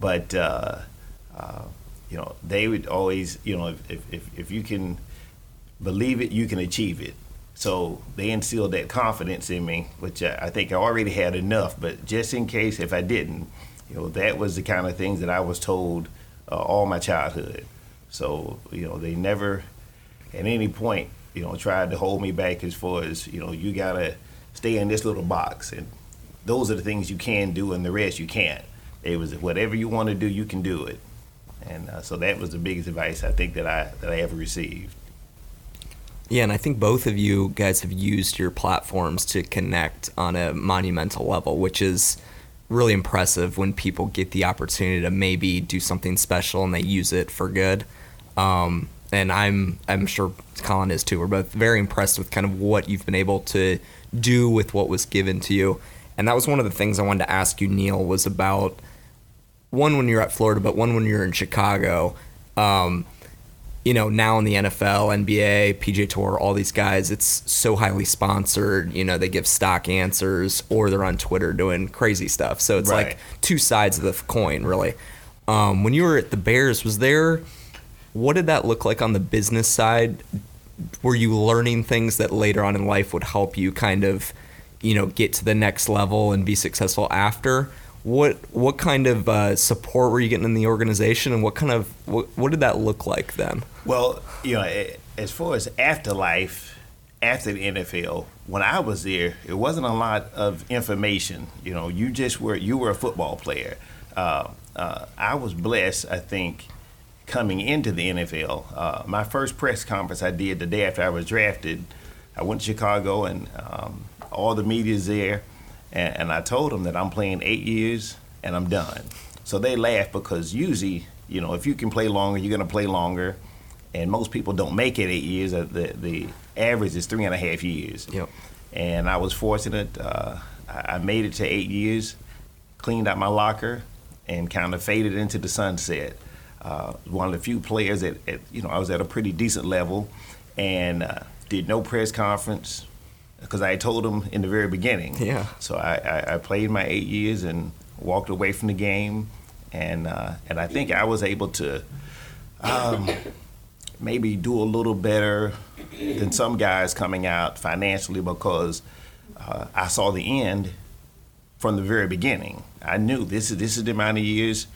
[SPEAKER 3] But uh, uh, you know, they would always, you know, if, if, if, you can believe it, you can achieve it. So they instilled that confidence in me, which I, I think I already had enough. But just in case, if I didn't, you know, that was the kind of things that I was told uh, all my childhood. So you know, they never, at any point, you know, tried to hold me back as far as you know, you gotta stay in this little box, and those are the things you can do, and the rest you can't. It was whatever you want to do, you can do it. And uh, so that was the biggest advice I think that I that I ever received.
[SPEAKER 4] Yeah, and I think both of you guys have used your platforms to connect on a monumental level, which is really impressive when people get the opportunity to maybe do something special and they use it for good. Um, and I'm I'm sure Colin is too. We're both very impressed with kind of what you've been able to do with what was given to you. And that was one of the things I wanted to ask you, Neal, was about one when you're at Florida, but one when you're in Chicago. Um, you know, now in the NFL, NBA, PGA Tour, all these guys, it's so highly sponsored. You know, they give stock answers or they're on Twitter doing crazy stuff. So it's
[SPEAKER 3] Right.
[SPEAKER 4] like two sides of the coin, really. Um, when you were at the Bears, was there, what did that look like on the business side? Were you learning things that later on in life would help you kind of, you know, get to the next level and be successful after? What what kind of uh, support were you getting in the organization, and what kind of what, what did that look like then?
[SPEAKER 3] Well, you know, as far as afterlife, after the NFL, when I was there, it wasn't a lot of information. You know, you just were you were a football player. Uh, uh, I was blessed, I think, coming into the NFL. Uh, my first press conference I did the day after I was drafted. I went to Chicago, and um, all the media's there, and, and I told them that I'm playing eight years and I'm done. So they laughed because usually, you know, if you can play longer, you're going to play longer and most people don't make it eight years. Uh, The the average is three and a half years.
[SPEAKER 4] Yep.
[SPEAKER 3] And I was fortunate. Uh, I made it to eight years, cleaned out my locker, and kind of faded into the sunset. Uh, one of the few players that, at, you know, I was at a pretty decent level, and uh, did no press conference because I told them in the very beginning.
[SPEAKER 4] Yeah.
[SPEAKER 3] So I, I, I played my eight years and walked away from the game, and uh, and I think I was able to um, maybe do a little better than some guys coming out financially because uh, I saw the end from the very beginning. I knew this is this is the amount of years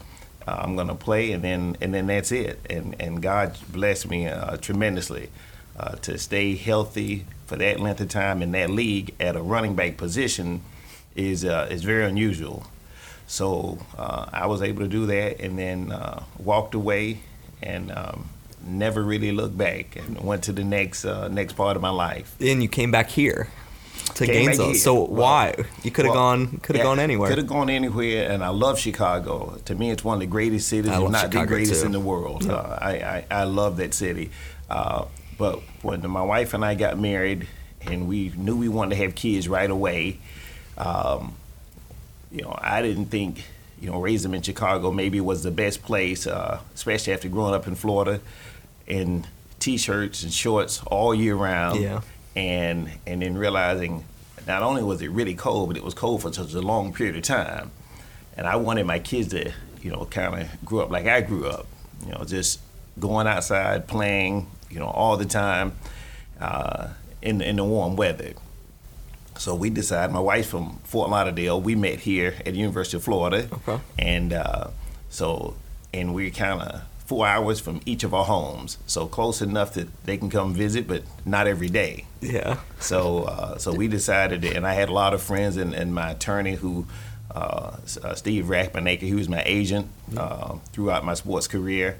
[SPEAKER 3] uh, I'm going to play, and then and then that's it. And and God blessed me uh, tremendously uh, to stay healthy for that length of time in that league at a running back position is uh, is very unusual. So uh, I was able to do that, and then uh, walked away, and um, never really looked back, and went to the next uh, next part of my life.
[SPEAKER 4] Then you came back here to
[SPEAKER 3] Came
[SPEAKER 4] Gainesville. So
[SPEAKER 3] Well,
[SPEAKER 4] why? You could have
[SPEAKER 3] well,
[SPEAKER 4] gone. Could have gone anywhere.
[SPEAKER 3] Could have gone anywhere, and I love Chicago. To me, it's one of the greatest cities, if not the greatest
[SPEAKER 4] too.
[SPEAKER 3] in the world. Uh, I, I I love that city. Uh, but when my wife and I got married, and we knew we wanted to have kids right away, um, you know, I didn't think you know raising them in Chicago maybe was the best place, uh, especially after growing up in Florida, in t-shirts and shorts all year round.
[SPEAKER 4] Yeah.
[SPEAKER 3] And and then realizing not only was it really cold, but it was cold for such a long period of time. And I wanted my kids to, you know, kind of grow up like I grew up. You know, just going outside, playing, you know, all the time uh, in in the warm weather. So we decided. My wife's from Fort Lauderdale. We met here at the University of Florida,
[SPEAKER 4] Okay.
[SPEAKER 3] and uh, so and we're kind of four hours from each of our homes, so close enough that they can come visit, but not every day.
[SPEAKER 4] Yeah.
[SPEAKER 3] So, uh, so we decided, that, and I had a lot of friends, and, and my attorney, who uh, uh, Steve Rackmanaker, he was my agent uh, throughout my sports career.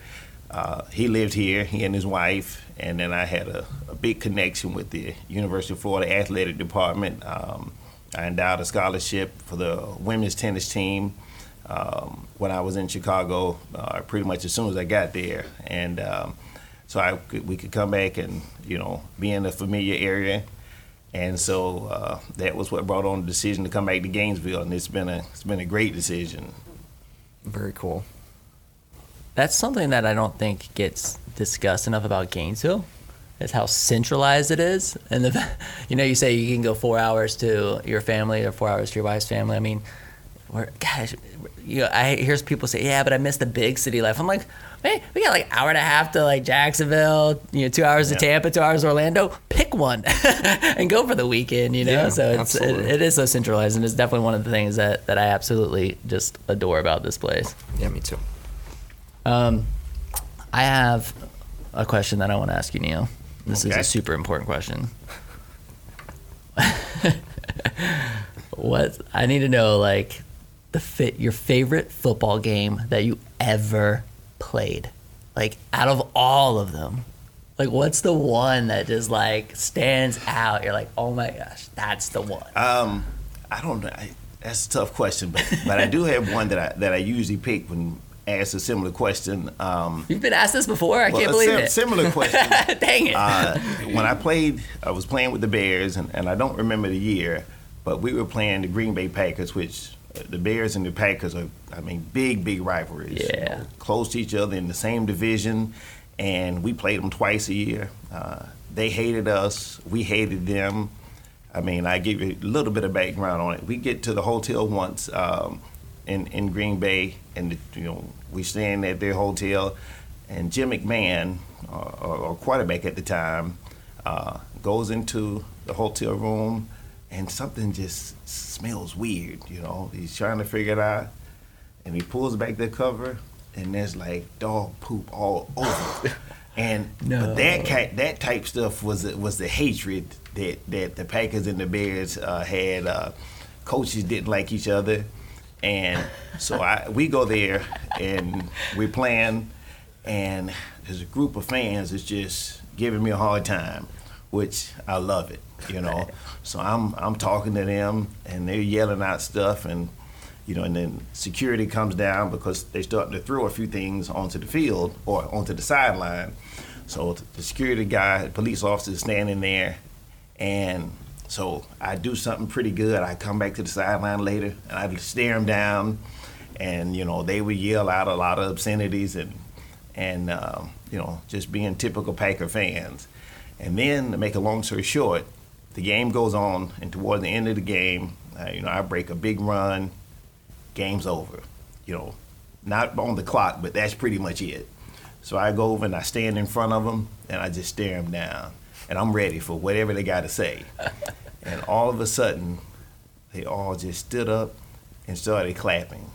[SPEAKER 3] Uh, he lived here, he and his wife, and then I had a, a big connection with the University of Florida athletic department. Um, I endowed a scholarship for the women's tennis team um, when I was in Chicago, uh, pretty much as soon as I got there, and um, so I could, we could come back and you know be in a familiar area, and so uh, that was what brought on the decision to come back to Gainesville, and it's been a it's been a great decision.
[SPEAKER 4] Very cool.
[SPEAKER 1] That's something that I don't think gets discussed enough about Gainesville. Is how centralized it is, and the, you know, you say you can go four hours to your family or four hours to your wife's family. I mean, we're, gosh, you know, I hear people say, yeah, but I miss the big city life. I'm like, hey, we got like hour and a half to like Jacksonville, you know, two hours
[SPEAKER 3] Yeah.
[SPEAKER 1] to Tampa, two hours to Orlando. Pick one and go for the weekend, you know.
[SPEAKER 4] Yeah,
[SPEAKER 1] so it's it, it is so centralized, and it's definitely one of the things that that I absolutely just adore about this place.
[SPEAKER 4] Yeah, me too.
[SPEAKER 1] Um, I have a question that I want to ask you, Neal. This is a super important question. what I need to know, like, the fit your favorite football game that you ever played, like, out of all of them. Like, what's the one that just like stands out? You're like, oh my gosh, that's the one.
[SPEAKER 3] Um, I don't know. I, that's a tough question, but but I do have one that I that I usually pick when asked a similar question. Um,
[SPEAKER 1] You've been asked this before. I
[SPEAKER 3] well,
[SPEAKER 1] can't believe
[SPEAKER 3] sim-
[SPEAKER 1] it.
[SPEAKER 3] Similar question.
[SPEAKER 1] Dang it.
[SPEAKER 3] uh, when I played, I was playing with the Bears, and, and I don't remember the year, but we were playing the Green Bay Packers, which uh, the Bears and the Packers are, I mean, big, big rivalries. you
[SPEAKER 1] Yeah.
[SPEAKER 3] know, close to each other in the same division, and we played them twice a year. Uh, they hated us, we hated them. I mean, I give you a little bit of background on it. We get to the hotel once um, in in Green Bay, and the, you know we stand at their hotel, and Jim McMahon, uh, or, or quarterback at the time, uh, goes into the hotel room, and something just smells weird. You know, he's trying to figure it out, and he pulls back the cover, and there's like dog poop all over. And
[SPEAKER 1] No.
[SPEAKER 3] but that ki- that type stuff was was the hatred that that the Packers and the Bears uh, had. Uh, coaches didn't like each other, and so I we go there and we're playing, and there's a group of fans that's just giving me a hard time, which I love it, you know. So I'm I'm talking to them and they're yelling out stuff and you know, and then security comes down because they starting to throw a few things onto the field or onto the sideline. So the security guy, police officer, is standing there, and so I do something pretty good. I come back to the sideline later, and I stare them down, and you know they would yell out a lot of obscenities and and um, you know just being typical Packer fans. And then to make a long story short, the game goes on, and toward the end of the game, uh, you know I break a big run. Game's over. You know, not on the clock, but that's pretty much it. So I go over and I stand in front of them and I just stare them down. And I'm ready for whatever they got to say. and all of a sudden, they all just stood up and started clapping.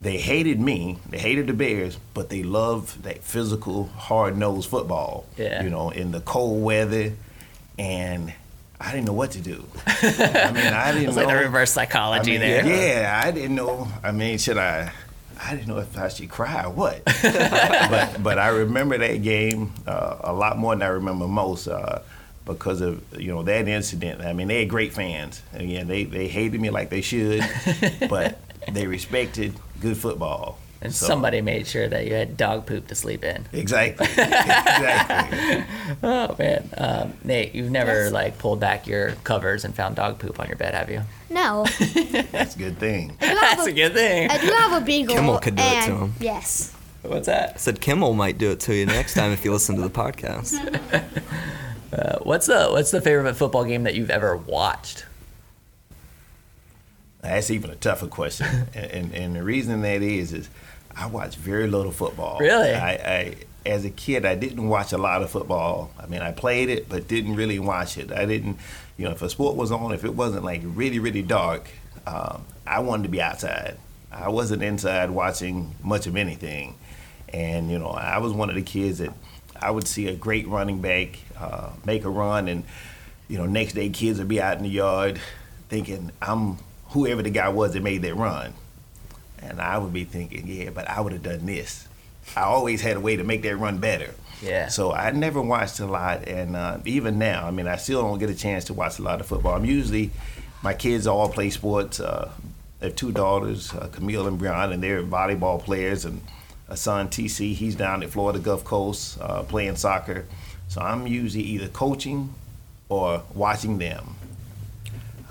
[SPEAKER 3] They hated me, they hated the Bears, but they loved that physical, hard nosed football.
[SPEAKER 1] Yeah.
[SPEAKER 3] You know, in the cold weather. And I didn't know what to do. I mean, I didn't know.
[SPEAKER 1] like the reverse
[SPEAKER 3] I
[SPEAKER 1] psychology
[SPEAKER 3] mean,
[SPEAKER 1] there.
[SPEAKER 3] Yeah, I didn't know. I mean, should I? I didn't know if I should cry or what. but but I remember that game uh, a lot more than I remember most uh, because of you know that incident. I mean, they had great fans. Again, they they hated me like they should, but they respected good football.
[SPEAKER 1] And
[SPEAKER 3] So-
[SPEAKER 1] somebody made sure that you had dog poop to sleep in.
[SPEAKER 3] Exactly. exactly.
[SPEAKER 1] Oh man, um, Nate, you've never
[SPEAKER 2] Yes.
[SPEAKER 1] like pulled back your covers and found dog poop on your bed, have you?
[SPEAKER 2] No.
[SPEAKER 3] That's a good thing.
[SPEAKER 2] I do have
[SPEAKER 1] That's
[SPEAKER 2] a-
[SPEAKER 1] a good thing.
[SPEAKER 2] I do have a beagle.
[SPEAKER 4] Kimmel could do it to him.
[SPEAKER 2] Yes.
[SPEAKER 1] What's that?
[SPEAKER 4] I said Kimmel might do it to you next time if you listen to the podcast.
[SPEAKER 1] Uh, what's the What's the favorite football game that you've ever watched?
[SPEAKER 3] That's even a tougher question, and, and and the reason that is is I watch very little football.
[SPEAKER 1] Really?
[SPEAKER 3] I, I as a kid I didn't watch a lot of football. I mean I played it, but didn't really watch it. I didn't, you know, if a sport was on, if it wasn't like really really dark, um, I wanted to be outside. I wasn't inside watching much of anything, And you know, I was one of the kids that I would see a great running back uh, make a run, and you know, next day kids would be out in the yard thinking I'm whoever the guy was that made that run, and I would be thinking, yeah, but I would have done this. I always had a way to make that run better.
[SPEAKER 1] Yeah.
[SPEAKER 3] So I never watched a lot, and uh, even now, I mean, I still don't get a chance to watch a lot of football. I'm usually, my kids all play sports. Uh, I have two daughters, uh, Camille and Brian, and they're volleyball players, and a son, TC, he's down at Florida Gulf Coast uh, playing soccer. So I'm usually either coaching or watching them.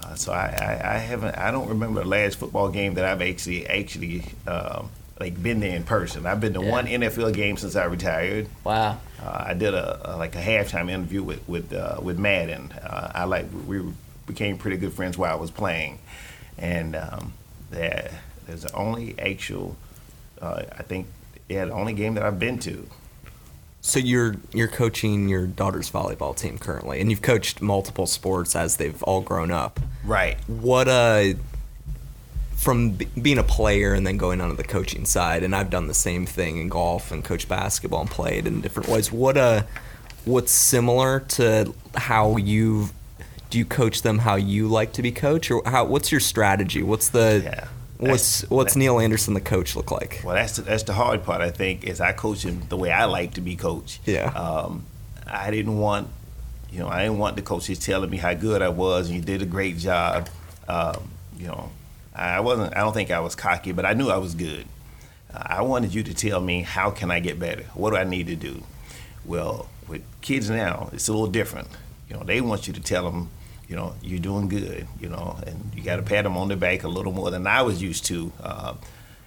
[SPEAKER 3] Uh, so I, I, I haven't, I don't remember the last football game that I've actually actually um, like been there in person. I've been to
[SPEAKER 1] Yeah.
[SPEAKER 3] one NFL game since I retired.
[SPEAKER 1] Wow.
[SPEAKER 3] Uh, I did a, a like a halftime interview with with uh, with Madden. Uh, I like we became pretty good friends while I was playing, and um, there there's the only actual uh, I think yeah the only game that I've been to.
[SPEAKER 4] So you're you're coaching your daughter's volleyball team currently, and you've coached multiple sports as they've all grown up.
[SPEAKER 3] Right.
[SPEAKER 4] What uh, from b- being a player and then going on to the coaching side, and I've done the same thing in golf and coached basketball and played in different ways. What uh, what's similar to how you do you coach them how you like to be coached, or how what's your strategy? What's the
[SPEAKER 3] Yeah.
[SPEAKER 4] what's
[SPEAKER 3] That's-
[SPEAKER 4] what's Neal Anderson the coach look like?
[SPEAKER 3] Well, that's the, that's the hard part. I think is I coach him the way I like to be coached.
[SPEAKER 4] Yeah.
[SPEAKER 3] Um, I didn't want, you know, I didn't want the coaches telling me how good I was and you did a great job. Um, you know, I wasn't. I don't think I was cocky, but I knew I was good. Uh, I wanted you to tell me how can I get better. What do I need to do? Well, with kids now, it's a little different. You know, they want you to tell them, you know, you're doing good. You know, and you got to pat them on the back a little more than I was used to. Uh,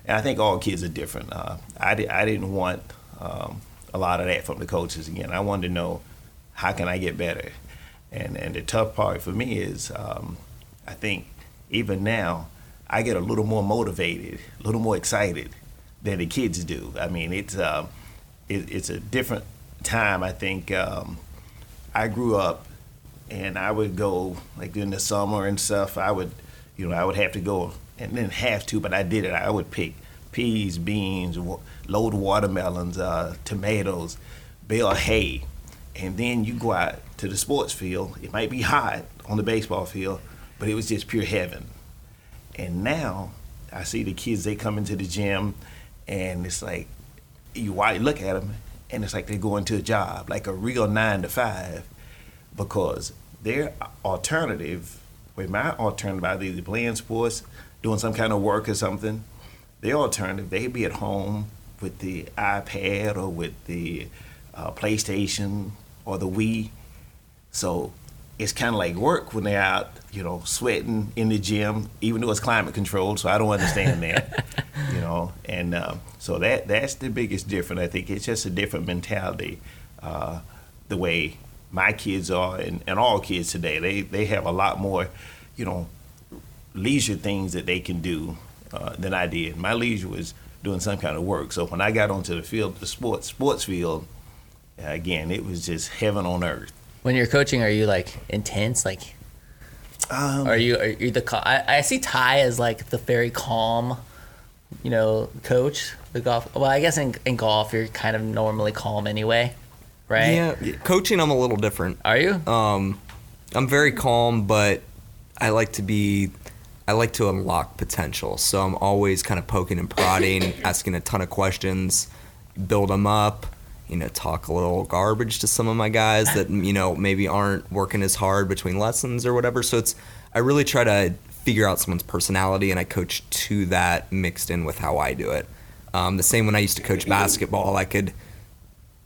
[SPEAKER 3] and I think all kids are different. Uh, I, di- I didn't want um, a lot of that from the coaches. Again, I wanted to know how can I get better. And and the tough part for me is, um, I think even now, I get a little more motivated, a little more excited than the kids do. I mean, it's um, it, it's a different time. I think um, I grew up, and I would go like in the summer and stuff. I would, you know, I would have to go and then have to, but I did it. I would pick peas, beans, load watermelons, uh, tomatoes, bale hay, and then you go out to the sports field. It might be hot on the baseball field, but it was just pure heaven. And now I see the kids, they come into the gym and it's like, you look at them and it's like they're going to a job, like a real nine to five, because their alternative, with my alternative, either playing sports, doing some kind of work or something, their alternative, they be at home with the iPad or with the uh, PlayStation or the Wii. So it's kind of like work when they're out, you know, sweating in the gym, even though it's climate controlled. So I don't understand that, you know. And um, so that that's the biggest difference. I think it's just a different mentality, uh, the way my kids are and, and all kids today. They they have a lot more, you know, leisure things that they can do uh, than I did. My leisure was doing some kind of work. So when I got onto the field, the sports sports field, again, it was just heaven on earth.
[SPEAKER 1] When you're coaching, are you like intense? Like,
[SPEAKER 3] Um,
[SPEAKER 1] are you are you the? I, I see Ty as like the very calm, you know, coach. The golf. Well, I guess in in golf you're kind of normally calm anyway, right?
[SPEAKER 4] Yeah, coaching I'm a little different.
[SPEAKER 1] Are you?
[SPEAKER 4] Um, I'm very calm, but I like to be. I like to unlock potential, so I'm always kind of poking and prodding, asking a ton of questions, build them up. You know, talk a little garbage to some of my guys that you know maybe aren't working as hard between lessons or whatever. So it's I really try to figure out someone's personality, and I coach to that mixed in with how I do it. Um, the same when I used to coach basketball, I could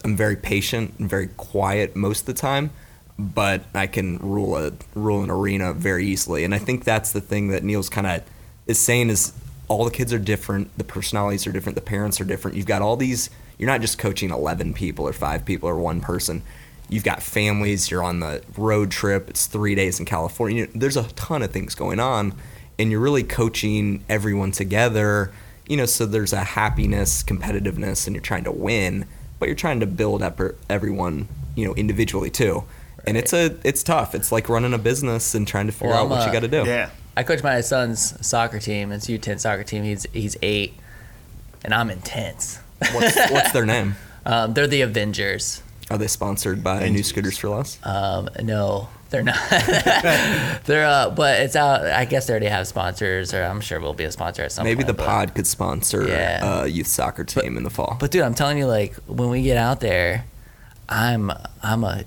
[SPEAKER 4] I'm very patient and very quiet most of the time, but I can rule a rule an arena very easily. And I think that's the thing that Neal's kind of is saying is all the kids are different, the personalities are different, the parents are different. You've got all these. You're not just coaching 11 people or five people or one person. You've got families. You're on the road trip. It's three days in California. There's a ton of things going on, and you're really coaching everyone together. You know, so there's a happiness, competitiveness, and you're trying to win but you're trying to build up er- everyone, you know, individually too. And it's a it's tough. It's like running a business and trying to figure
[SPEAKER 1] Well,
[SPEAKER 4] out what
[SPEAKER 1] uh,
[SPEAKER 4] you got to do.
[SPEAKER 3] yeah.
[SPEAKER 1] I coach my son's soccer team. It's U10 soccer team. He's he's eight, and I'm intense.
[SPEAKER 4] What's, what's their name?
[SPEAKER 1] Um, they're the Avengers.
[SPEAKER 4] Are they sponsored by New Scooters for Less?
[SPEAKER 1] Um, no, they're not. they're uh, but it's out. I guess they already have sponsors, or I'm sure we'll be a sponsor at some
[SPEAKER 4] Maybe
[SPEAKER 1] point.
[SPEAKER 4] the
[SPEAKER 1] but-
[SPEAKER 4] pod could sponsor
[SPEAKER 1] Yeah.
[SPEAKER 4] a youth soccer team in the fall.
[SPEAKER 1] But dude, I'm telling you, like when we get out there, I'm I'm a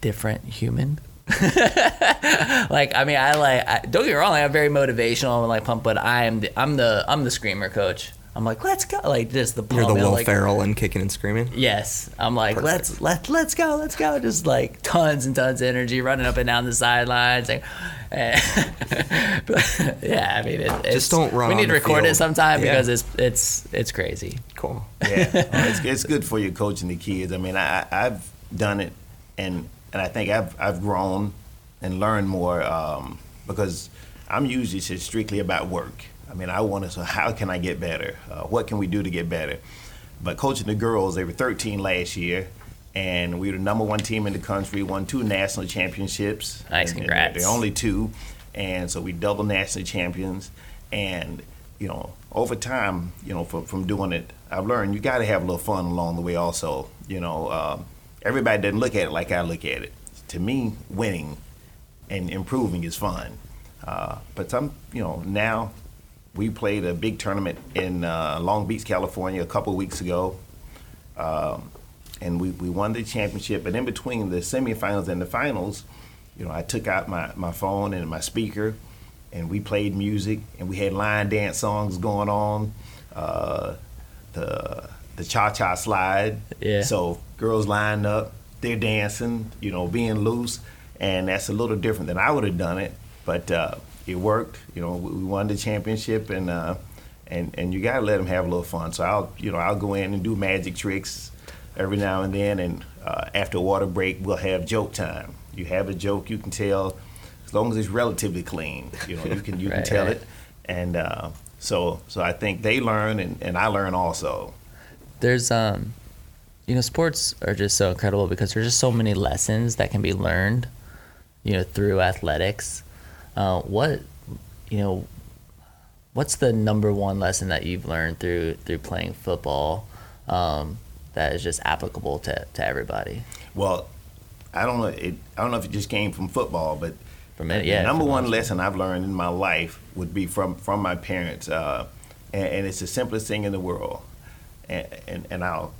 [SPEAKER 1] different human. like I mean, I like I, don't get me wrong, I'm very motivational and like pump, but I am the, I'm the I'm the screamer coach. I'm like, let's go, like just the ball.
[SPEAKER 4] You're the Will
[SPEAKER 1] like,
[SPEAKER 4] Ferrell and kicking and screaming.
[SPEAKER 1] Yes, I'm like
[SPEAKER 4] Perfect.
[SPEAKER 1] let's let let's go, let's go, just like tons and tons of energy running up and down the sidelines. Like, but, yeah, I mean, it, it's,
[SPEAKER 4] don't run
[SPEAKER 1] We need to
[SPEAKER 4] the
[SPEAKER 1] record it sometime
[SPEAKER 4] Yeah.
[SPEAKER 1] because it's it's it's crazy.
[SPEAKER 4] Cool.
[SPEAKER 3] Yeah, Oh, it's, it's good for you coaching the kids. I mean, I, I've done it, and and I think I've I've grown and learned more um, because I'm usually just strictly about work. I mean, I want to. So how can I get better? Uh, what can we do to get better? But coaching the girls, they were 13 last year, and we were the number one team in the country. Won two national championships.
[SPEAKER 1] Nice,
[SPEAKER 3] And- and
[SPEAKER 1] congrats.
[SPEAKER 3] They're only two, and so we double national champions. And you know, over time, you know, from from doing it, I've learned you got to have a little fun along the way. Also, you know, um, everybody doesn't look at it like I look at it. To me, winning and improving is fun. Uh, but some, you know, now we played a big tournament in uh, Long Beach, California, a couple weeks ago, um, and we, we won the championship. But in between the semifinals and the finals, you know, I took out my, my phone and my speaker, and we played music, and we had line dance songs going on, uh, the the cha cha slide.
[SPEAKER 1] Yeah.
[SPEAKER 3] So girls lined up, they're dancing, you know, being loose, and that's a little different than I would have done it, but uh, it worked. You know, we we won the championship, and uh, and and you gotta let them have a little fun. So I'll you know I'll go in and do magic tricks every now and then, and uh, after water break we'll have joke time. You have a joke, you can tell as long as it's relatively clean. You know, you can you can tell
[SPEAKER 1] right.
[SPEAKER 3] it, and uh, so so I think they learn, and, and I learn also.
[SPEAKER 1] there's um you know sports are just so incredible because there's just so many lessons that can be learned you know through athletics uh, what you know what's the number one lesson that you've learned through through playing football um, that is just applicable to, to everybody
[SPEAKER 3] Well, I don't know. It, I don't know if it just came from football, but
[SPEAKER 1] from it yeah
[SPEAKER 3] the number one lesson I've learned in my life would be from from my parents, uh, and, and it's the simplest thing in the world. And, and and I'll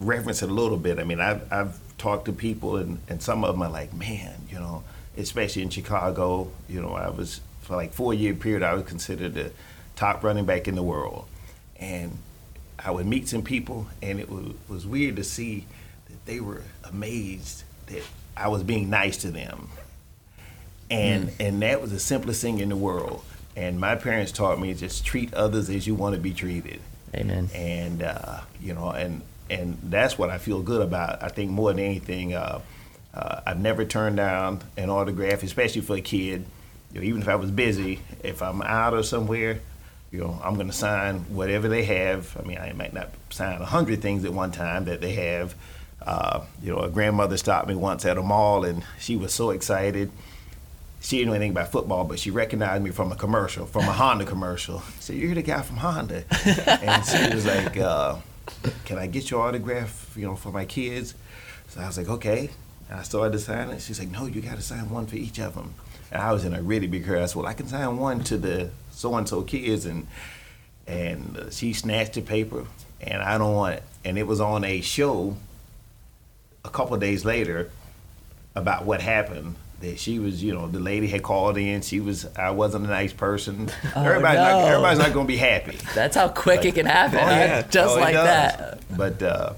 [SPEAKER 3] reference it a little bit. I mean, I've I've talked to people, and and some of them are like, man, you know, especially in Chicago, you know, I was for like four year period, I was considered the top running back in the world, and I would meet some people, and it was, was weird to see that they were amazed that I was being nice to them, and and that was the simplest thing in the world. And my parents taught me just treat others as you want to be treated,
[SPEAKER 1] amen
[SPEAKER 3] and uh, you know, and and that's what I feel good about. I think more than anything, uh, uh, I've never turned down an autograph, especially for a kid. You know, even if I was busy, if I'm out or somewhere, you know, I'm going to sign whatever they have. I mean, I might not sign a hundred things at one time that they have. Uh, you know, a grandmother stopped me once at a mall, and she was so excited. She didn't know anything about football, but she recognized me from a commercial, from a Honda commercial. So you're the guy from Honda, and she was like, uh, "Can I get your autograph? You know, for my kids?" So I was like, "Okay." And I started to sign it. She's like, "No, you got to sign one for each of them." And I was in a really big hurry. I said, "Well, I can sign one to the so and so kids," and and uh, she snatched the paper, and I don't want it. And it was on a show a couple of days later about what happened. That she was, you know, the lady had called in. She was, I wasn't a nice person. everybody's not, everybody's not going to be happy.
[SPEAKER 1] that's how quick it can happen
[SPEAKER 3] Oh, yeah.
[SPEAKER 1] just
[SPEAKER 3] Oh,
[SPEAKER 1] like that
[SPEAKER 3] But uh,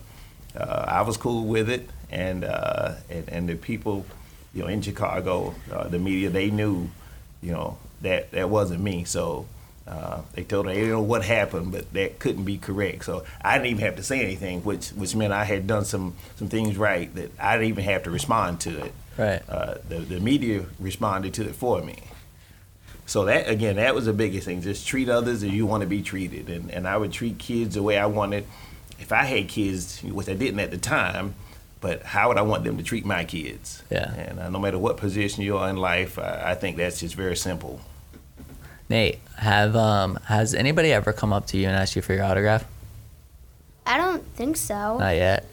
[SPEAKER 3] uh, I was cool with it, and uh, and, and the people, you know, in Chicago, uh, the media, they knew, you know, that that wasn't me. So uh, they told her didn't know what happened, but that couldn't be correct. So I didn't even have to say anything, which which meant I had done some some things right that I didn't even have to respond to it.
[SPEAKER 1] Right.
[SPEAKER 3] Uh, the the media responded to it for me. So that again, that was the biggest thing. Just treat others as you want to be treated, and and I would treat kids the way I wanted. If I had kids, which I didn't at the time, but how would I want them to treat my kids?
[SPEAKER 1] Yeah.
[SPEAKER 3] And uh, no matter what position you are in life, I, I think that's just very simple.
[SPEAKER 1] nate have um has anybody ever come up to you and asked you for your autograph
[SPEAKER 2] I don't think so.
[SPEAKER 1] Not yet.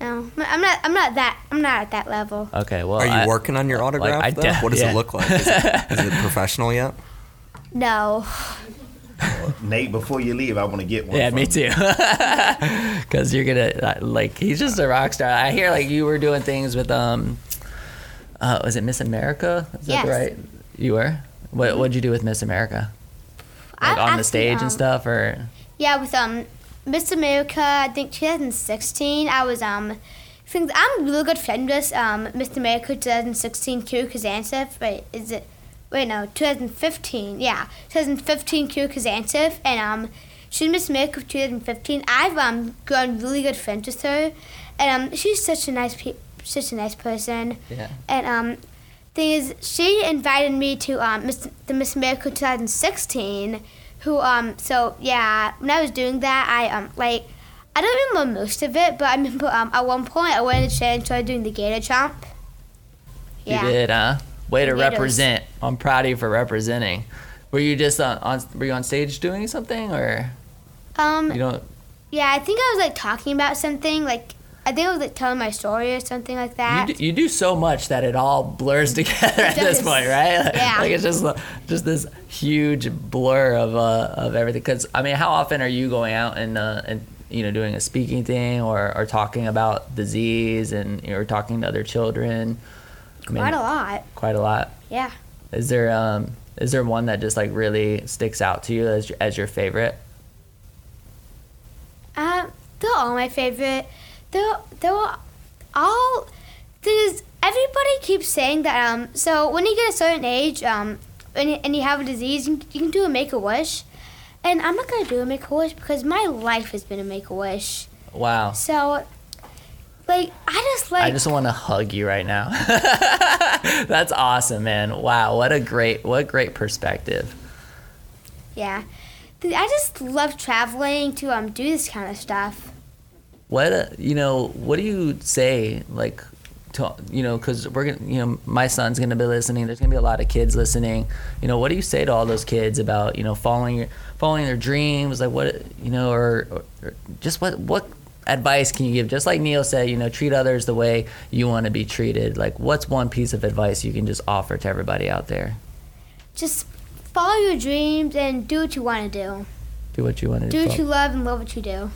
[SPEAKER 2] No, I'm not. I'm not that. I'm not at that level.
[SPEAKER 1] Okay. Well,
[SPEAKER 4] Are you
[SPEAKER 1] I-
[SPEAKER 4] working on your autograph?
[SPEAKER 1] I
[SPEAKER 4] though?
[SPEAKER 1] de-
[SPEAKER 4] what does
[SPEAKER 1] yeah.
[SPEAKER 4] it look like? Is it, is it professional yet?
[SPEAKER 2] No.
[SPEAKER 3] Nate, before you leave, I want to get one.
[SPEAKER 1] Yeah,
[SPEAKER 3] from
[SPEAKER 1] me too. Because you're gonna like he's just a rock star. I hear like you were doing things with um, uh, was it Miss America? Is that right? You were. What What'd you do with Miss America? Like
[SPEAKER 2] I
[SPEAKER 1] on the
[SPEAKER 2] actually,
[SPEAKER 1] stage
[SPEAKER 2] um,
[SPEAKER 1] and stuff, or
[SPEAKER 2] Yeah, with um Miss America, I think 2016. I was um. Things, I'm a really good friend with um Miss America 2016 Kira Kazantsev. Wait, is it? Wait, no, 2015. Yeah, 2015 Kira Kazantsev, and um, she's Miss America of 2015. I've um grown really good friends with her, and um, she's such a nice pe- such a nice person.
[SPEAKER 1] yeah.
[SPEAKER 2] And um, thing is, she invited me to um Miss, the Miss America 2016. Who um so yeah, when I was doing that, I um like I don't remember most of it, but I remember um at one point I went to and started doing the gator jump. Yeah.
[SPEAKER 1] You did, huh? Way to represent. I'm proud of you for representing. Were you just on, on Were you on stage doing something, or
[SPEAKER 2] Um
[SPEAKER 1] you don't?
[SPEAKER 2] yeah, I think I was like talking about something like I think I was like telling my story or something like that.
[SPEAKER 1] You do, you do so much that it all blurs together at this point, right? Like,
[SPEAKER 2] Yeah.
[SPEAKER 1] like it's just just this huge blur of uh, of everything. Because I mean, how often are you going out and uh, and you know doing a speaking thing or, or talking about disease and you know, or talking to other children?
[SPEAKER 2] Quite a lot.
[SPEAKER 1] Quite a lot.
[SPEAKER 2] Yeah.
[SPEAKER 1] Is there um is there one that just like really sticks out to you as your, as your favorite?
[SPEAKER 2] Um, they're all my favorite. They're they're all there's everybody keeps saying that. Um, so when you get a certain age, um, and you, and you have a disease, you can, you can do a make a wish. And I'm not gonna do a make a wish because my life has been a make a wish.
[SPEAKER 1] Wow.
[SPEAKER 2] So, like, I just like
[SPEAKER 1] I just want to hug you right now. That's awesome, man. Wow, what a great what a great perspective.
[SPEAKER 2] yeah. I just love traveling to um do this kind of stuff.
[SPEAKER 1] What uh, you know? What do you say? Like, to, you know, because we're gonna, you know, my son's gonna be listening. There's gonna be a lot of kids listening. You know, what do you say to all those kids about you know following your following their dreams? Like, what you know, or, or, or just what what advice can you give? Just like Neal said, you know, treat others the way you want to be treated. Like, what's one piece of advice you can just offer to everybody out there?
[SPEAKER 2] Just follow your dreams and do what you want to do.
[SPEAKER 1] Do what you want to
[SPEAKER 2] Do
[SPEAKER 1] do.
[SPEAKER 2] what you love and love what you do.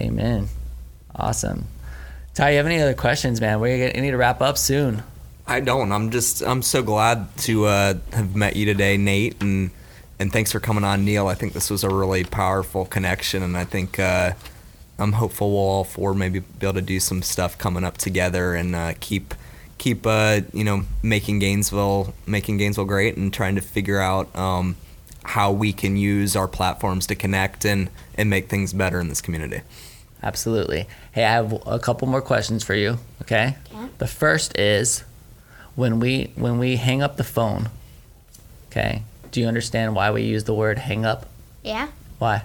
[SPEAKER 1] Amen. Awesome. Ty, you have any other questions, man? We're gonna need to wrap up soon.
[SPEAKER 4] I don't. I'm just. I'm so glad to uh, have met you today, Nate, and and thanks for coming on, Neil. I think this was a really powerful connection, and I think uh, I'm hopeful we'll all four maybe be able to do some stuff coming up together and uh, keep keep uh, you know making Gainesville making Gainesville great and trying to figure out um, how we can use our platforms to connect and and make things better in this community.
[SPEAKER 1] Absolutely. Hey, I have a couple more questions for you. Okay.
[SPEAKER 2] Okay.
[SPEAKER 1] The first is, when we when we hang up the phone. Okay. Do you understand why we use the word hang up?
[SPEAKER 2] Yeah.
[SPEAKER 1] Why?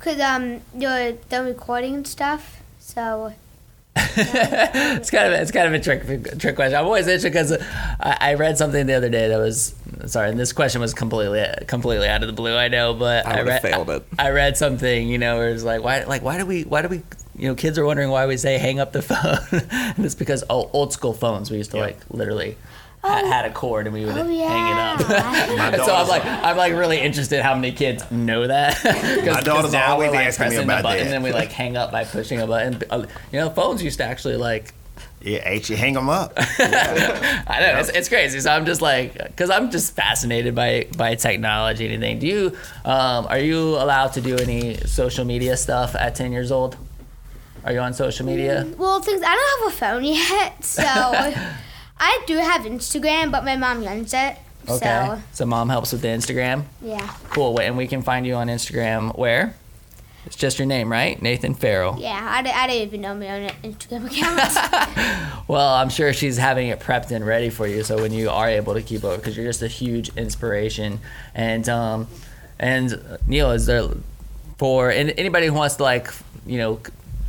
[SPEAKER 2] Cause um you're done recording and stuff, so
[SPEAKER 1] it's kind of it's kind of a trick trick question. I'm always interested because I, I read something the other day that was sorry, and this question was completely completely out of the blue. I know, but
[SPEAKER 4] I would've
[SPEAKER 1] read
[SPEAKER 4] failed it.
[SPEAKER 1] I, read something, you know, where it's like why like why do we why do we you know kids are wondering why we say hang up the phone, and it's because oh old school phones we used to
[SPEAKER 3] Yeah.
[SPEAKER 1] like literally. Ha- had a cord and we would
[SPEAKER 2] Oh,
[SPEAKER 1] hang it up. So I'm like, I'm like really interested how many kids know that. Because
[SPEAKER 3] daughter's
[SPEAKER 1] now
[SPEAKER 3] always
[SPEAKER 1] we're like
[SPEAKER 3] asking me
[SPEAKER 1] pressing
[SPEAKER 3] about
[SPEAKER 1] the button
[SPEAKER 3] that.
[SPEAKER 1] and then we like hang up by pushing a button. Uh, You know, phones used to actually like
[SPEAKER 3] Yeah, actually hang them up.
[SPEAKER 1] I know it's, it's crazy. So I'm just like, because I'm just fascinated by by technology and anything. Do you, um, are you allowed to do any social media stuff at 10 years old? Are you on social media?
[SPEAKER 2] well things I don't have a phone yet, so I do have Instagram, but my mom runs it.
[SPEAKER 1] Okay.
[SPEAKER 2] So
[SPEAKER 1] So mom helps with the Instagram.
[SPEAKER 2] yeah,
[SPEAKER 1] Cool. Wait, and we can find you on Instagram where? It's just your name, right? Nathan Farrell.
[SPEAKER 2] yeah. I, I didn't even know my own Instagram account.
[SPEAKER 1] Well, I'm sure she's having it prepped and ready for you. So when you are able to keep up, because you're just a huge inspiration. And um, and Neal, is there for an- anybody who wants to like, you know,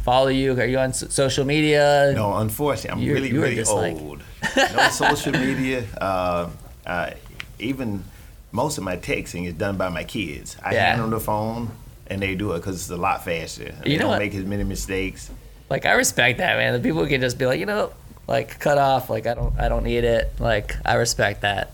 [SPEAKER 1] follow you? Are you on social media?
[SPEAKER 3] No, unfortunately, I'm
[SPEAKER 1] You-
[SPEAKER 3] really,
[SPEAKER 1] you were
[SPEAKER 3] really old. no social media. Uh, uh, even most of my texting is done by my kids. I
[SPEAKER 1] Yeah.
[SPEAKER 3] hand them the phone, and they do it because it's a lot faster. They
[SPEAKER 1] You know
[SPEAKER 3] don't
[SPEAKER 1] what?
[SPEAKER 3] make as many mistakes.
[SPEAKER 1] Like I respect that, man. The people can just be like, you know, like cut off. Like I don't, I don't need it. Like I respect that.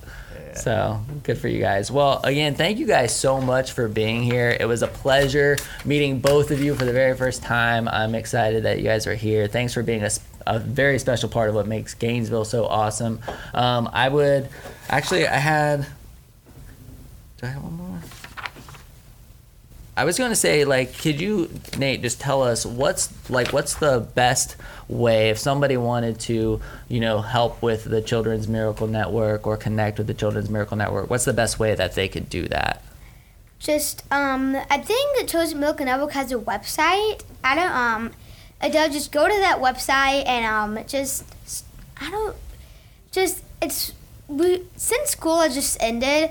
[SPEAKER 1] So good for you guys. Well, again, thank you guys so much for being here. It was a pleasure meeting both of you for the very first time. I'm excited that you guys are here. Thanks for being a very special part of what makes Gainesville so awesome. Um, I would actually, I had. Do I have one more? I was going to say, like, could you, Nate, just tell us what's like, what's the best way if somebody wanted to, you know, help with the Children's Miracle Network or connect with the Children's Miracle Network? What's the best way that they could do that?
[SPEAKER 2] Just um, I think the Children's Miracle Network has a website. I don't um, Adele just go to that website and um, just I don't just it's we since school has just ended.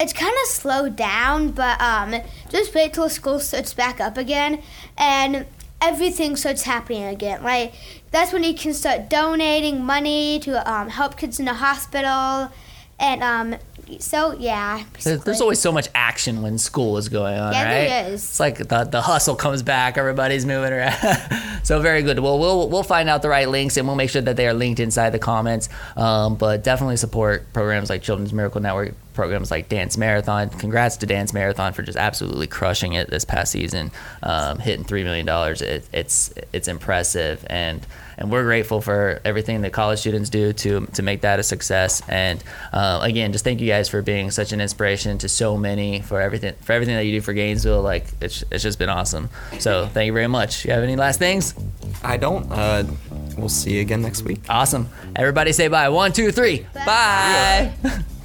[SPEAKER 2] It's kind of slowed down, but um, just wait till school starts back up again, and everything starts happening again. Like that's when you can start donating money to um, help kids in the hospital, and um, so yeah.
[SPEAKER 1] There's, there's always so much action when school is going on,
[SPEAKER 2] Yeah,
[SPEAKER 1] right?
[SPEAKER 2] there is.
[SPEAKER 1] It's like the, the hustle comes back, everybody's moving around. so very good. Well, we'll we'll find out the right links and we'll make sure that they are linked inside the comments. Um, but definitely support programs like Children's Miracle Network, programs like Dance Marathon. Congrats to Dance Marathon for just absolutely crushing it this past season, um, hitting three million dollars. It, it's it's impressive and. And we're grateful for everything that college students do to to make that a success. And uh, again, just thank you guys for being such an inspiration to so many for everything for everything that you do for Gainesville. Like it's it's just been awesome. So thank you very much. You have any last things?
[SPEAKER 4] I don't. Uh, we'll see you again next week.
[SPEAKER 1] Awesome. Everybody say bye. One, two, three.
[SPEAKER 2] Bye.
[SPEAKER 1] bye.